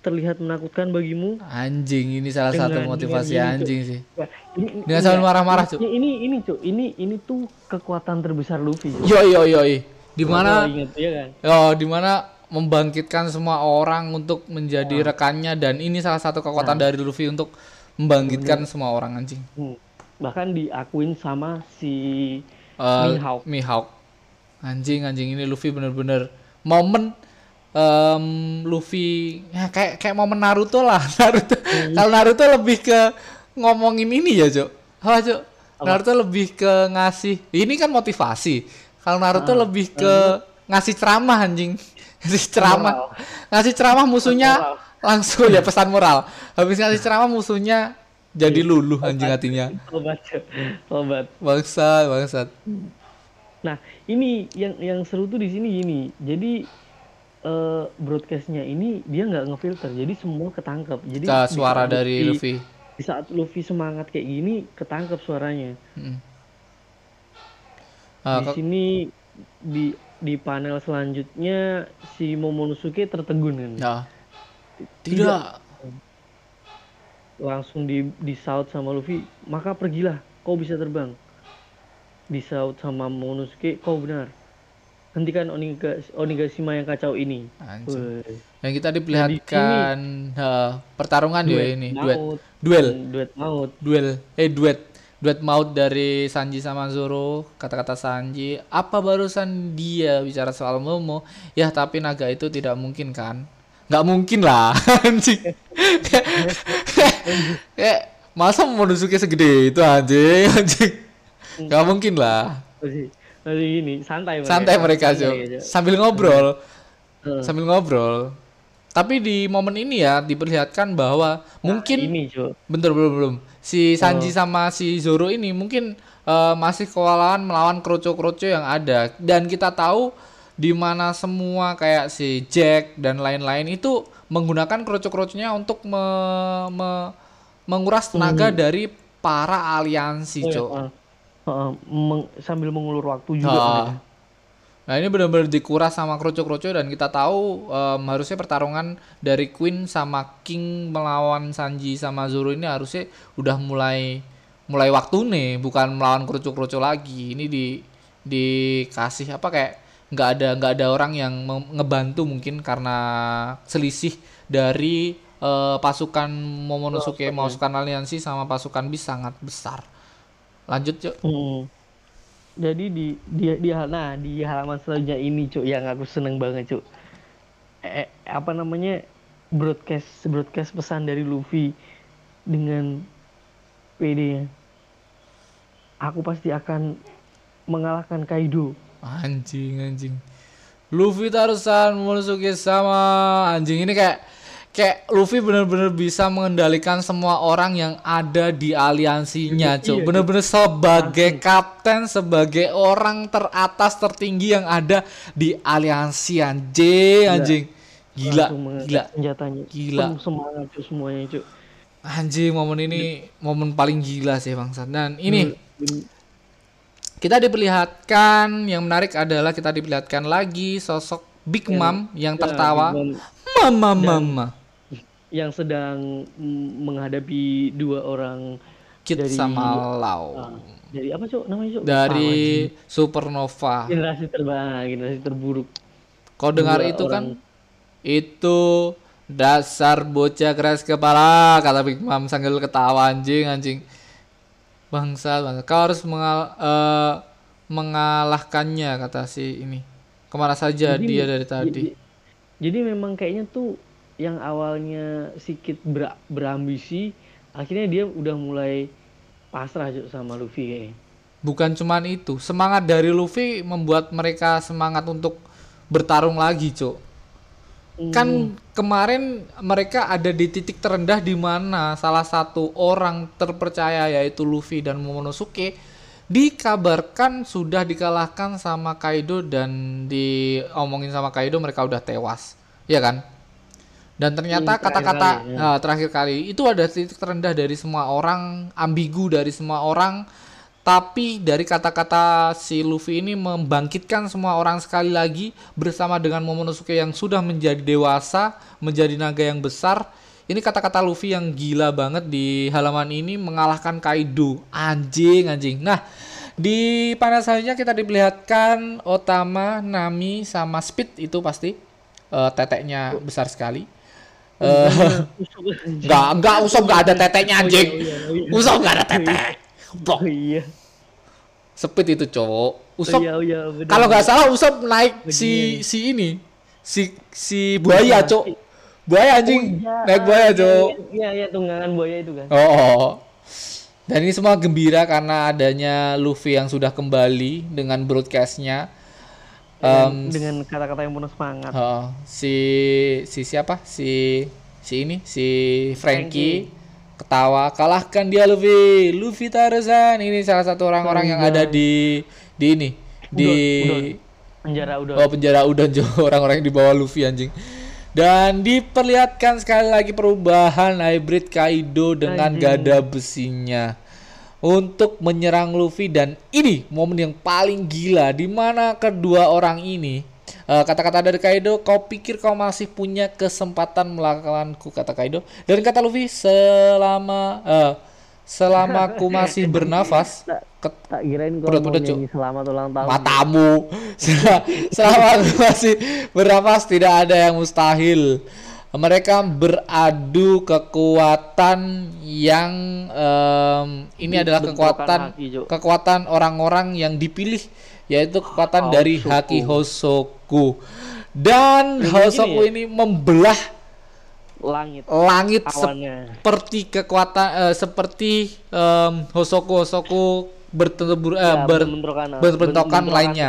terlihat menakutkan bagimu? Anjing, ini salah satu motivasi dengan ini, anjing sih. Wah, ini, Dengan ini- sambil marah-marah, ini, Cuk. Ini ini Cuk, ini ini tuh kekuatan terbesar Luffy. Cuk. Yoi, yoi, yoi. Di mana inget, ya kan? Oh, di mana membangkitkan semua orang untuk menjadi Nah. rekannya dan ini salah satu kekuatan dari Luffy untuk membangkitkan semua orang anjing. Hmm. Bahkan diakuin sama si Eh, Mihawk. Mihawk. Anjing, anjing ini Luffy bener-bener momen em, Luffy ya kayak kayak momen Naruto lah. Naruto. Hmm. Kalau Naruto lebih ke ngomongin ini ya, Cok. Apa, Cok? Naruto lebih ke ngasih. Ini kan motivasi. Kalau Naruto Ah. lebih ke ngasih ceramah anjing. Ngasih ceramah. Ngasih ceramah musuhnya Moral. langsung ya pesan moral. Habis ngasih ceramah musuhnya jadi luluh anjing hatinya. obat, obat. Bangsat, bangsat. Nah, ini yang yang seru tuh di sini gini. Jadi eh, broadcastnya ini dia nggak ngefilter, jadi semua ketangkep. Jadi Ke suara dari Luffy. Di saat Luffy semangat kayak gini, ketangkep suaranya. Mm. Ah, di kok- sini di di panel selanjutnya si Momonosuke tertegun kan. ya. Tidak. Langsung di di shout sama Luffy, maka pergilah, kau bisa terbang. Di shout sama Momonosuke, kau benar. Hentikan Oniga, Onigashima yang kacau ini. Woi. Yang kita diperlihatkan ha, pertarungan ya Duet ini, duet. maut. Duel. Duet maut. Duel. Eh duet. Duet maut dari Sanji sama Zoro. Kata-kata Sanji, apa barusan dia bicara soal Momo? Ya, tapi naga itu tidak mungkin kan? Nggak mungkin lah, anjing. Kayak masa Momonosuke segede itu anjing, anjing. Nggak mungkin lah. Masih, masih gini, santai mereka. Santai mereka, Jo. aja. Sambil ngobrol. Heeh. Sambil ngobrol. Tapi di momen ini ya diperlihatkan bahwa mungkin ini, Jo. Bentar belum belum. Si Sanji Oh. sama si Zoro ini mungkin eh, masih kewalahan melawan kroco-kroco yang ada dan kita tahu di mana semua kayak si Jack dan lain-lain itu menggunakan kroco-kroconya untuk me- me- menguras tenaga dari para aliansi, Hmm. Oh, ya, Cok. ah. Meng- sambil mengulur waktu juga mereka. Nah ini benar-benar dikuras sama kroco-kroco dan kita tahu em, harusnya pertarungan dari Queen sama King melawan Sanji sama Zoro ini harusnya udah mulai mulai waktu nih bukan melawan kroco-kroco lagi. Ini di dikasih apa kayak nggak ada nggak ada orang yang ngebantu mungkin karena selisih dari eh, pasukan Momonosuke pasukan aliansi sama pasukan bis sangat besar. Lanjut yuk. Hmm. Jadi di di di nah di halaman selanjutnya ini cuk yang aku seneng banget cuk. Eh, apa namanya broadcast broadcast pesan dari Luffy dengan PD-nya. Aku pasti akan mengalahkan Kaido. Anjing anjing. Luffy tarusan Momonosuke sama anjing ini kayak kayak Luffy bener-bener bisa mengendalikan semua orang yang ada di aliansinya, Iya, Cuk. iya. Bener-bener sebagai kapten, sebagai orang teratas tertinggi yang ada di aliansi anjing, anjing. Gila, gila. senjatanya. Gila. Semangat cuk semuanya cuk. Anjing momen ini momen paling gila sih bangsat. Dan ini kita diperlihatkan yang menarik adalah kita diperlihatkan lagi sosok Big Mom yang Ya, tertawa. Mama mama. Yang sedang menghadapi dua orang Kit dari- sama Lau. ah, dari apa cuk namanya cuk? Dari Supernova. generasi terbaik, generasi terburuk. Kau dengar Dua itu kan? orang. Itu dasar bocah keras kepala kata Big Mom sambil ketawa anjing anjing. Bangsa, bangsa. Kau harus mengal eh, mengalahkannya kata si ini. Ke mana saja Jadi- dia dari tadi. Jadi, jadi memang kayaknya tuh yang awalnya sedikit ber- berambisi, akhirnya dia udah mulai pasrah sama Luffy kayaknya. Bukan cuman itu, semangat dari Luffy membuat mereka semangat untuk bertarung lagi, Cuk. Kan kemarin mereka ada di titik terendah di mana salah satu orang terpercaya yaitu Luffy dan Momonosuke dikabarkan sudah dikalahkan sama Kaido dan diomongin sama Kaido mereka udah tewas. Iya kan? Dan ternyata terakhir kata-kata kali, ya. nah, terakhir kali itu ada titik terendah dari semua orang, ambigu dari semua orang. Tapi dari kata-kata si Luffy ini membangkitkan semua orang sekali lagi bersama dengan Momonosuke yang sudah menjadi dewasa, menjadi naga yang besar. Ini kata-kata Luffy yang gila banget di halaman ini mengalahkan Kaido. Anjing, anjing. Nah, di panel selanjutnya kita diperlihatkan Otama, Nami, sama Speed itu pasti eh, teteknya besar sekali. Enggak, enggak, Usop enggak ada teteknya anjing. Usop enggak ada tetek. Blok. Oh iya. Speed itu cowok. Oh Usop iya, oh iya, bener. kalau nggak salah Usop naik si si ini si si buaya cok buaya anjing Iya, naik buaya cok Iya, iya, tunggangan buaya itu kan. oh, oh. dan ini semua gembira karena adanya Luffy yang sudah kembali dengan broadcastnya Em, Dengan, kata-kata yang penuh semangat. oh, si si siapa? Si si ini? Si Frankie, ketawa kalahkan dia Luffy. Luffy Tarzan. Ini salah satu orang-orang yang ada di di ini di Penjara udah. Oh penjara udah Jo. Orang-orang yang di bawah Luffy anjing. Dan diperlihatkan sekali lagi perubahan hybrid Kaido dengan Anjing. gada besinya untuk menyerang Luffy. Dan ini momen yang paling gila di mana kedua orang ini eh, kata-kata dari Kaido kau pikir kau masih punya kesempatan melakukanku kata Kaido. Dan kata Luffy selama eh, selama aku masih bernafas tak, kirain kau mau nyanyi selamat ulang tahun. matamu. Sel- selama aku masih bernapas tidak ada yang mustahil mereka beradu kekuatan yang em, ini adalah Bentrokan kekuatan kekuatan orang-orang yang dipilih yaitu kekuatan dari Hosoku. haki Hosoku dan Ini Hosoku gini ya? ini membelah Langit langit awannya. seperti kekuatan eh, seperti em, Hosoku Hosoku bertempur eh, Ya, ber- bentrokan, bentrokan Ben- lainnya.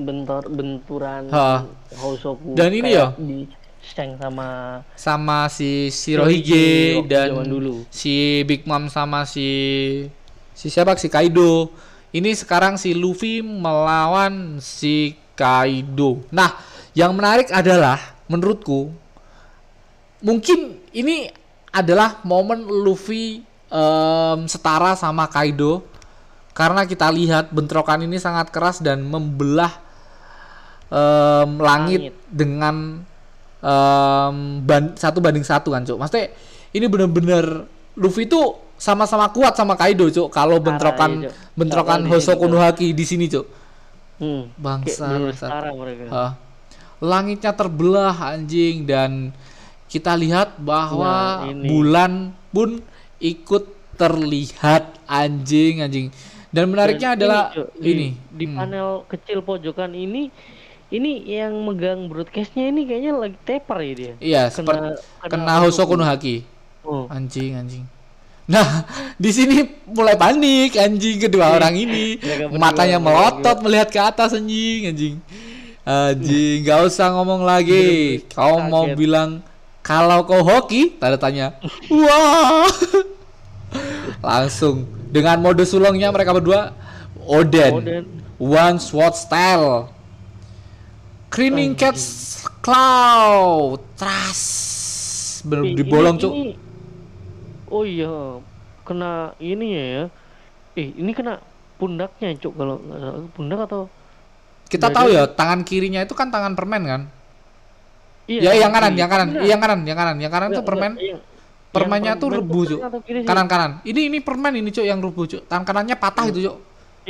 bentor, benturan Ha. Hosoku. Dan ini ya? Di Sheng sama sama si Shirohige dan dulu. si Big Mom sama si si siapa si Kaido. Ini sekarang si Luffy melawan si Kaido. Nah, yang menarik adalah menurutku mungkin ini adalah momen Luffy em, setara sama Kaido karena kita lihat bentrokan ini sangat keras dan membelah em, langit, Langit. dengan em, ban- satu banding satu kan cuk maksudnya ini bener-bener Luffy itu sama-sama kuat sama Kaido cuk kalau bentrokan iya, bentrokan di Hosoku no Cuk. Haki di sini cuk Hmm. Bangsa, bangsa. Hah. langitnya terbelah anjing dan kita lihat bahwa Nah, ini. bulan pun ikut terlihat anjing anjing dan menariknya Dan adalah di- ini di Hmm. panel kecil pojokan ini ini yang megang broadcastnya ini kayaknya lagi tepar ya dia. iya Kena- seperti kena kena Hosoku no Haki. Oh. anjing anjing. Nah di sini mulai panik anjing kedua orang ini. Matanya melotot melihat ke atas anjing anjing. Anjing nggak usah ngomong lagi. Kau mau Kaget. bilang kalau kau hoki? Tanda tanya. Wah. Langsung. Dengan mode sulongnya mereka berdua Oden, Oden. One Sword Style Cleaning Cats Cloud Trust bener dibolong cuk. Oh iya, kena ini ya. Eh, ini kena pundaknya, Cuk, kalau. Pundak atau? Kita tahu ya tangan kirinya itu kan tangan permen kan? Iya, ya yang kanan yang kanan Enggak, yang kanan yang kanan yang kanan tuh enggak, permen. enggak, yang- permennya tuh permen rebu cuk kanan atau kiri sih? kanan kanan ini ini permen ini cuk yang rebu cuk. Tangan kanannya patah itu cuk.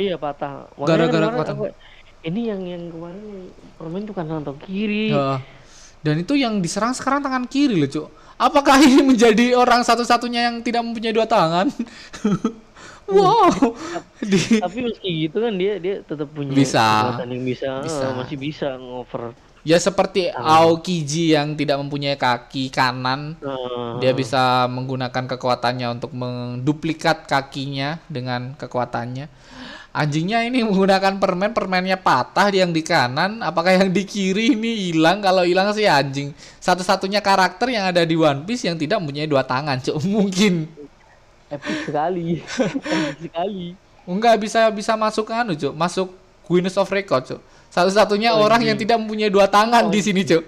Iya, patah. Gara-gara aku- Ini yang yang kemarin permen tuh kanan atau kiri? Heeh. dan itu yang diserang sekarang tangan kiri loh cuk apakah ini menjadi orang satu-satunya yang tidak mempunyai dua tangan wow di Tapi meski gitu kan dia dia tetap punya Bisa. yang bisa, Bisa. eh, masih bisa ngover. ya seperti Aokiji yang tidak mempunyai kaki kanan dia bisa menggunakan kekuatannya untuk menduplikat kakinya dengan kekuatannya anjingnya ini menggunakan permen permennya patah yang di kanan apakah yang di kiri ini hilang? Kalau hilang sih anjing. Satu-satunya karakter yang ada di One Piece yang tidak mempunyai dua tangan cuk. Mungkin. Epic sekali. epic sekali. enggak bisa bisa masuk anu cuk. Masuk Guinness of Record cuk. Satu-satunya Oh, orang yang tidak mempunyai dua tangan di sini cuk.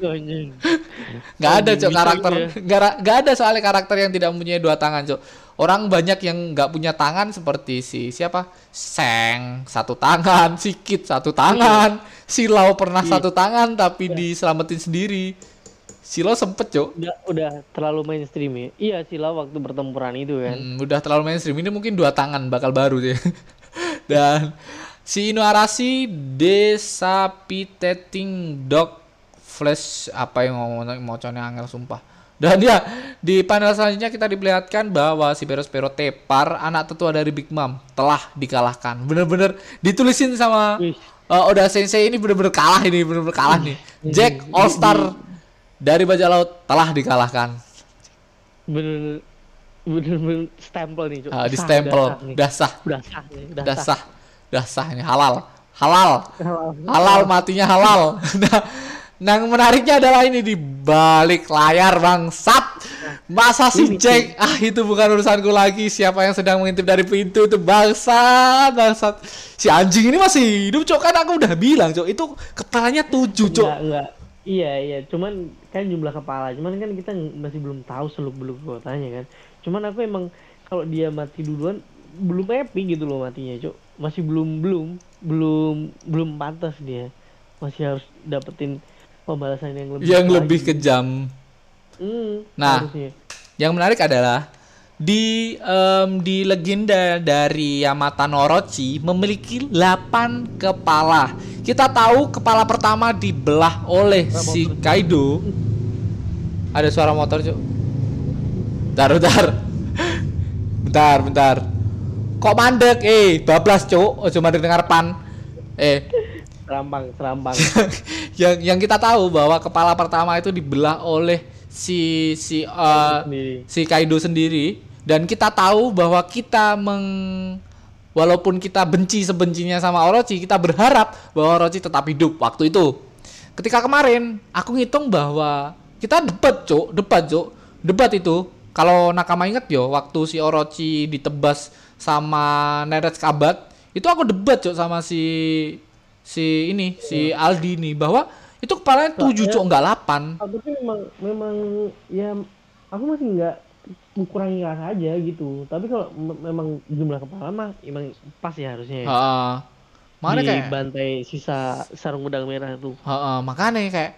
nggak ada cok bisa karakter. gitu nggak ra- nggak ada soalnya karakter yang tidak mempunyai dua tangan cok orang banyak yang nggak punya tangan seperti si siapa? Seng satu tangan Sikit satu tangan. Silau pernah satu tangan tapi diselamatin sendiri. Silau sempet cok udah udah terlalu mainstream ya? Iya sila waktu bertempuran itu kan. Hmm, udah terlalu mainstream. Ini mungkin dua tangan bakal baru sih. Dan si Inuarashi Desapitating Dog Flash apa yang ngomong moconnya angel sumpah dan ya di panel selanjutnya kita diperlihatkan bahwa si Perospero Tepar anak tetua dari Big Mom. Telah dikalahkan. Bener-bener ditulisin sama uh, Oda Sensei ini bener-bener kalah ini bener-bener kalah nih. Jack All Star dari bajak laut telah dikalahkan. Bener bener bener stempel nih Cuk. Ah, di stempel. udah sah nih. udah sah udah sah nih udah, udah sah udah sah ini halal. Halal. Halal matinya halal. Nah nah, yang menariknya adalah ini di balik layar bangsat masa si Ini, Jack ah itu bukan urusanku lagi siapa yang sedang mengintip dari pintu itu bangsat bangsat si anjing ini masih hidup cok kan aku udah bilang cok itu kepalanya tujuh cok Enggak, enggak. Iya, iya. Cuman kan jumlah kepala. Cuman kan kita masih belum tahu seluk beluk kotanya kan. Cuman aku emang kalau dia mati duluan belum epic gitu loh matinya, Cuk. Masih belum belum belum belum pantas dia. Masih harus dapetin pembalasan yang lebih yang lagi. lebih kejam Hmm, Nah. harusnya. Yang menarik adalah di em, di legenda dari Yamata no Orochi memiliki 8 kepala. Kita tahu kepala pertama dibelah oleh si Kaido. Ada suara motor, Cuk. Bentar, bentar. bentar, bentar. Kok mandek? Eh, bablas, Cuk. Ojo mandek dengar pan. Eh, Serambang, serambang. yang yang kita tahu bahwa kepala pertama itu dibelah oleh si si Sendiri. si Kaido sendiri dan kita tahu bahwa kita meng walaupun kita benci sebencinya sama Orochi kita berharap bahwa Orochi tetap hidup waktu itu ketika kemarin aku ngitung bahwa kita debat cuk debat cuk debat itu kalau nakama inget yo waktu si Orochi ditebas sama Neret Kabat itu aku debat cuk sama si si ini si Aldi nih bahwa itu kepalanya tujuh cuk nggak delapan tapi memang memang ya aku masih nggak mengurangi rasa aja gitu tapi kalau me- memang jumlah kepala mah emang pas ya harusnya ya. Heeh. Makanya di kayak bantai sisa sarung udang merah tuh. Heeh, makanya kayak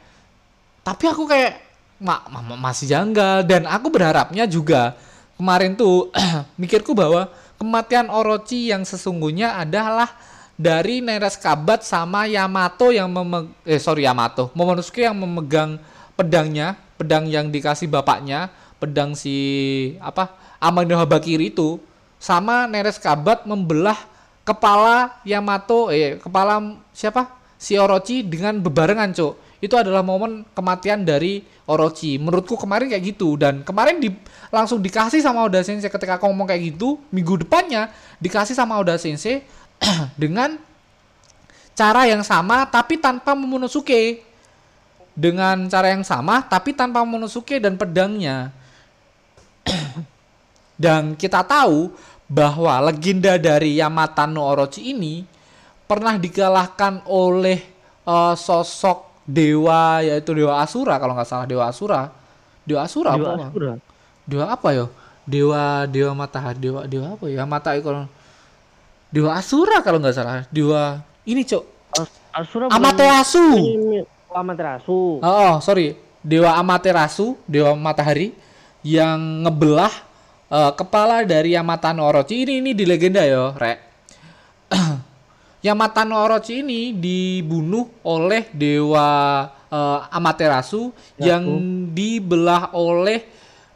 tapi aku kayak ma ma- ma- masih janggal dan aku berharapnya juga kemarin tuh mikirku bahwa kematian Orochi yang sesungguhnya adalah dari Neres Kabat sama Yamato yang memeg eh sorry Yamato. Momonosuke yang memegang pedangnya pedang yang dikasih bapaknya pedang si apa Amano Habakiri itu sama Neres Kabat membelah kepala Yamato eh kepala siapa? Si Orochi dengan bebarengan cok itu adalah momen kematian dari Orochi. Menurutku kemarin kayak gitu. Dan kemarin di langsung dikasih sama Oda Sensei. Ketika aku ngomong kayak gitu minggu depannya dikasih sama Oda Sensei dengan cara yang sama tapi tanpa Momonosuke dengan cara yang sama tapi tanpa Momonosuke dan pedangnya dan kita tahu bahwa legenda dari Yamata no Orochi ini pernah dikalahkan oleh eh, sosok dewa yaitu dewa Asura kalau nggak salah dewa Asura. Dewa Asura Dewa apa? Asura. Dewa apa yo? Dewa dewa matahari dewa dewa apa ya? Mata kalau Dewa Asura kalau nggak salah. Dewa ini cok As- Asura Amaterasu. Amaterasu. Oh, oh, sorry. Dewa Amaterasu, dewa matahari yang ngebelah eh, kepala dari Yamata no Orochi. Ini ini di legenda ya, Rek. Yamata no Orochi ini dibunuh oleh dewa eh, Amaterasu yang dibelah oleh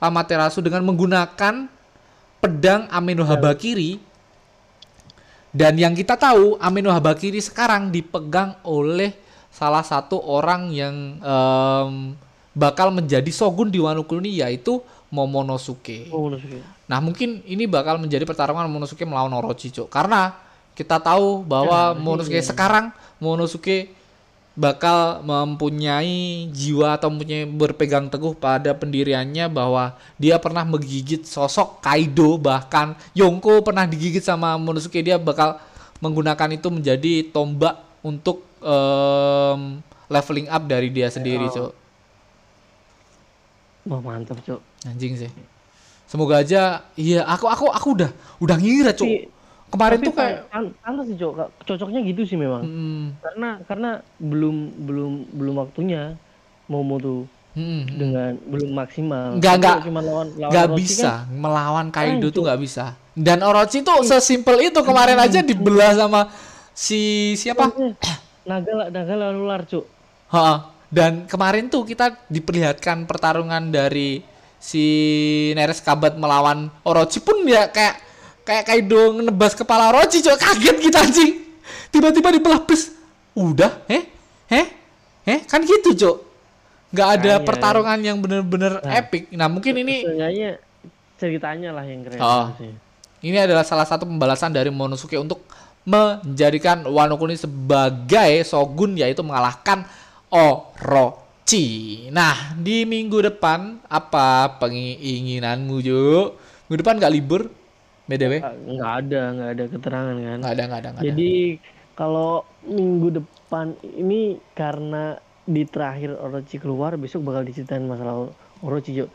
Amaterasu dengan menggunakan pedang Ameno Habakiri. Dan yang kita tahu Ameno Habakiri sekarang dipegang oleh salah satu orang yang em, bakal menjadi shogun di Wano Kuni yaitu Momonosuke. Momonosuke. Nah mungkin ini bakal menjadi pertarungan Momonosuke melawan Orochi Cok. Karena kita tahu bahwa Momonosuke sekarang Momonosuke bakal mempunyai jiwa atau mempunyai berpegang teguh pada pendiriannya bahwa dia pernah menggigit sosok Kaido bahkan Yonko pernah digigit sama Momonosuke dia bakal menggunakan itu menjadi tombak untuk em, leveling up dari dia sendiri Cok. Wah, mantap, Cok. Anjing sih. Semoga aja iya aku aku aku udah udah ngira Cok. Kemarin Tapi tuh kayak pan- pantas sih, Cok. Kak. Cocoknya gitu sih memang. Hmm, Karena karena belum belum belum waktunya Momo tuh hmm, hmm. dengan belum maksimal. Nggak- Tapi nggak- cuma lawan Orochi bisa kan, melawan Kaido Hancur. tuh nggak bisa. Dan Orochi tuh sesimpel itu kemarin aja dibelah sama si siapa? eh, naga naga lawan ular, Cuk. Ha, dan kemarin tuh kita diperlihatkan pertarungan dari si Neres Kabat melawan Orochi pun ya kayak kayak Kaido ngebas kepala Orochi coy kaget kita anjing. Tiba-tiba dibelah bes. Udah, eh? Eh? Eh? Kan gitu, Cok. nggak ada Makanya. pertarungan yang bener-bener Nah. epic. Nah, mungkin ini ceritanya lah yang keren. Oh. sih. Ini adalah salah satu pembalasan dari Momonosuke untuk menjadikan Wano Kuni sebagai shogun yaitu mengalahkan Orochi. Nah, di minggu depan apa penginginanmu, Jo? Minggu depan nggak libur? BDW? Nggak- ada, nggak ada keterangan kan. Nggak ada, nggak ada, nggak ada. Jadi kalau minggu depan ini karena di terakhir Orochi keluar besok bakal diceritain masalah Orochi.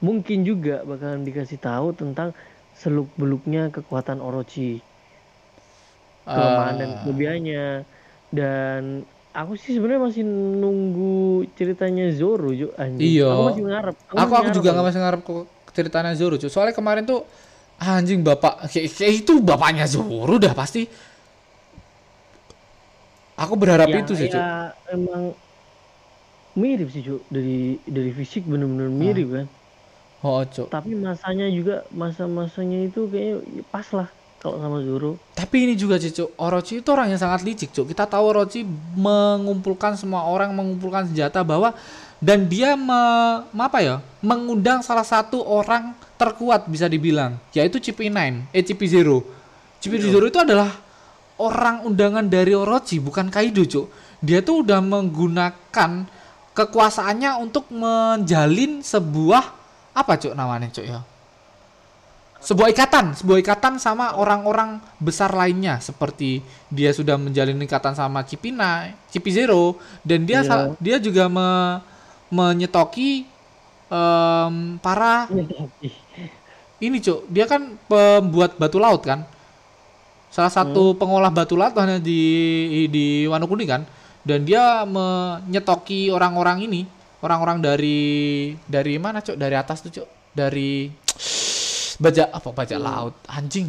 Mungkin juga bakalan dikasih tahu tentang seluk beluknya kekuatan Orochi, kelemahan dan Eh, kelebihannya. Dan aku sih sebenarnya masih nunggu ceritanya Zoro Jo anjing. Iya. Aku masih ngarep. aku aku masih juga ngarep, nggak masih ngarep kok ceritanya Zoro. Soalnya kemarin tuh anjing bapak. Kayak, kayak itu bapaknya Zoro dah pasti. Aku berharap ya, itu sih, ya emang mirip sih Cuk. Dari dari fisik bener-bener mirip kan. Oh, cuy. tapi masanya juga masa-masanya itu kayaknya pas lah kalau sama Zoro Tapi ini juga Cicu, Orochi itu orang yang sangat licik, Cuk. Kita tahu Orochi mengumpulkan semua orang, mengumpulkan senjata bahwa dan dia me, me- apa ya? mengundang salah satu orang terkuat bisa dibilang, yaitu CP9, eh CP0. CP0 itu adalah orang undangan dari Orochi, bukan Kaido, Cuk. Dia tuh udah menggunakan kekuasaannya untuk menjalin sebuah apa, Cuk namanya, Cuk ya? sebuah ikatan, sebuah ikatan sama orang-orang besar lainnya seperti dia sudah menjalin ikatan sama Cipina, Cipi Zero dan dia sa- dia juga me- menyetoki em, para ini cuk. Dia kan pembuat batu laut kan? Salah satu pengolah batu latahnya di di Wanukuni kan? Dan dia menyetoki orang-orang ini. Orang-orang dari dari mana cok dari atas tuh cok dari bajak apa bajak laut. Anjing.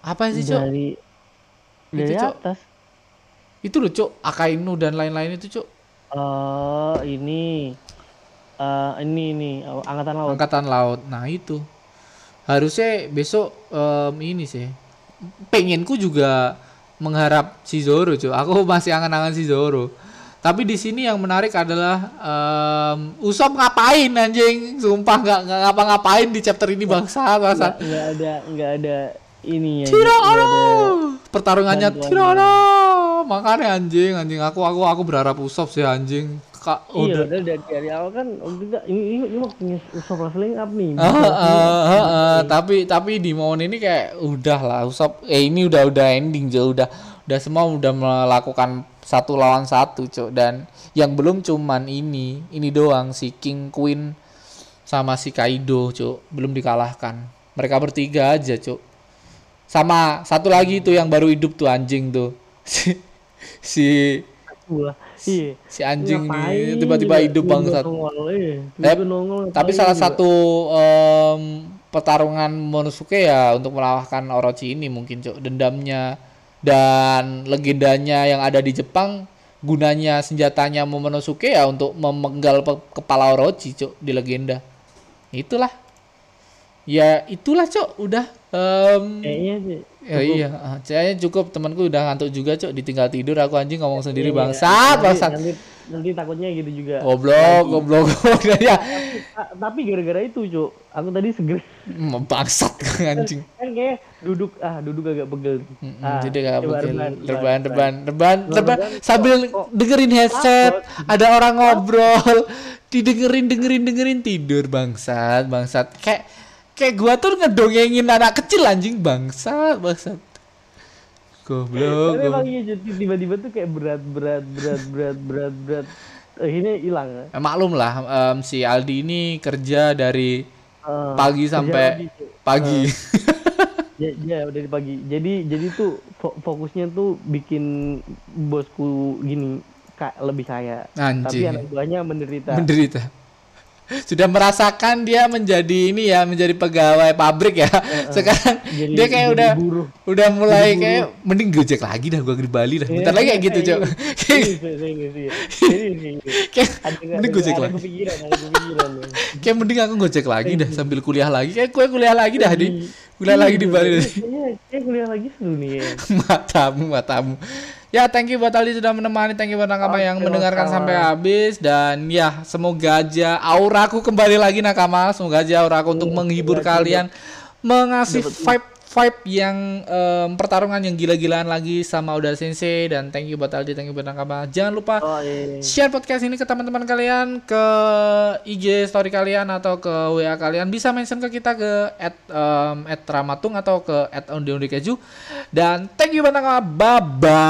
Apa sih cok dari dari Cok. atas. Itu loh cok Akainu dan lain-lain itu cok oh ini eh ini ini angkatan laut. Angkatan laut. Nah itu. Harusnya besok em, ini sih. Pengenku juga mengharap si Zoro cuy aku masih angan-angan si Zoro. Tapi di sini yang menarik adalah em, Usop ngapain anjing? Sumpah nggak nggak ngapa-ngapain di chapter ini bangsa bangsa. nggak ada nggak ada ini ya Tirano pertarungannya bantuan. Makanya anjing anjing. Aku aku aku berharap Usop sih anjing. Kak iya udah. dari, dari awal kan oh, kita ini ini, waktunya Usop leveling up nih? Ah, ah, ah, ah. tapi tapi di momen ini kayak udah lah Usop eh ini udah udah ending Jo udah udah semua udah melakukan satu lawan satu cok dan yang belum cuman ini ini doang si King Queen sama si Kaido cok belum dikalahkan. Mereka bertiga aja cok sama satu lagi tuh yang baru hidup tuh anjing tuh si iya si anjing Ngapain nih tiba-tiba juga hidup bangsat iya. Eh, Tapi salah juga. satu em, pertarungan Monosuke ya untuk mengalahkan Orochi ini mungkin cok dendamnya dan legendanya yang ada di Jepang gunanya senjatanya Momonosuke ya untuk memenggal pe- kepala Orochi cok di legenda. Itulah. Ya itulah cok udah em, kayaknya sih ya iya ah, kayaknya cukup. Temanku udah ngantuk juga cok. Ditinggal tidur aku anjing ngomong sendiri Iya, bangsat nanti- bangsat. nanti, nanti takutnya gitu juga. Goblok goblok goblok. Ya Ta- tapi gara-gara itu cuk aku tadi seger Hmm, bangsat anjing. Kan kayak duduk ah duduk agak pegel. Mm-mm, ah, jadi rebahan rebahan rebahan Rebahan, rebahan rebahan, sambil dengerin headset ada orang ngobrol. Didengerin dengerin dengerin. Tidur bangsat bangsat. Kayak kayak gua tuh ngedongengin anak kecil anjing bangsat bangsat goblok tapi emang iya Cuk, tiba-tiba tuh kayak berat berat berat berat berat berat. Akhirnya hilang ya. Eh, maklum lah em, si Aldi ini kerja dari Ah, pagi sampai pagi ya, ya dari pagi. Jadi jadi tuh fo- fokusnya tuh bikin bosku gini kak lebih kaya. Tapi Anjing. anak buahnya menderita. Menderita sudah merasakan dia menjadi ini ya menjadi pegawai pabrik ya sekarang Jadi- dia kayak udah buruh. udah mulai Jadi buruh. kayak mending gojek lagi dah gua di Bali dah bentar lagi kayak gitu cok Serius, serius, serius, serius. Serius, serius. kayak Ada mending gojek lagi ya. kayak mending aku gojek lagi dah sambil kuliah lagi kayak gue kuliah lagi dah di kuliah lagi di Bali kayak kuliah lagi seru nih ya. matamu matamu ya thank you buat Aldi sudah menemani thank you buat Nakama Oke, yang mendengarkan sampai habis. Dan ya semoga aja auraku kembali lagi Nakama. Semoga aja auraku untuk menghibur semoga aja. kalian mengasih dapat- vibe vibe yang em, pertarungan yang gila-gilaan lagi sama Uda Sensei dan thank you buat Aldi thank you buat Nakama jangan lupa Oh iya. iya. share podcast ini ke teman-teman kalian ke IG story kalian atau ke WA kalian. Bisa mention ke kita ke at, um, at ramatung atau ke at keju. Dan thank you banget bye bye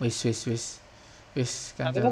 wis wis wis. Wis kan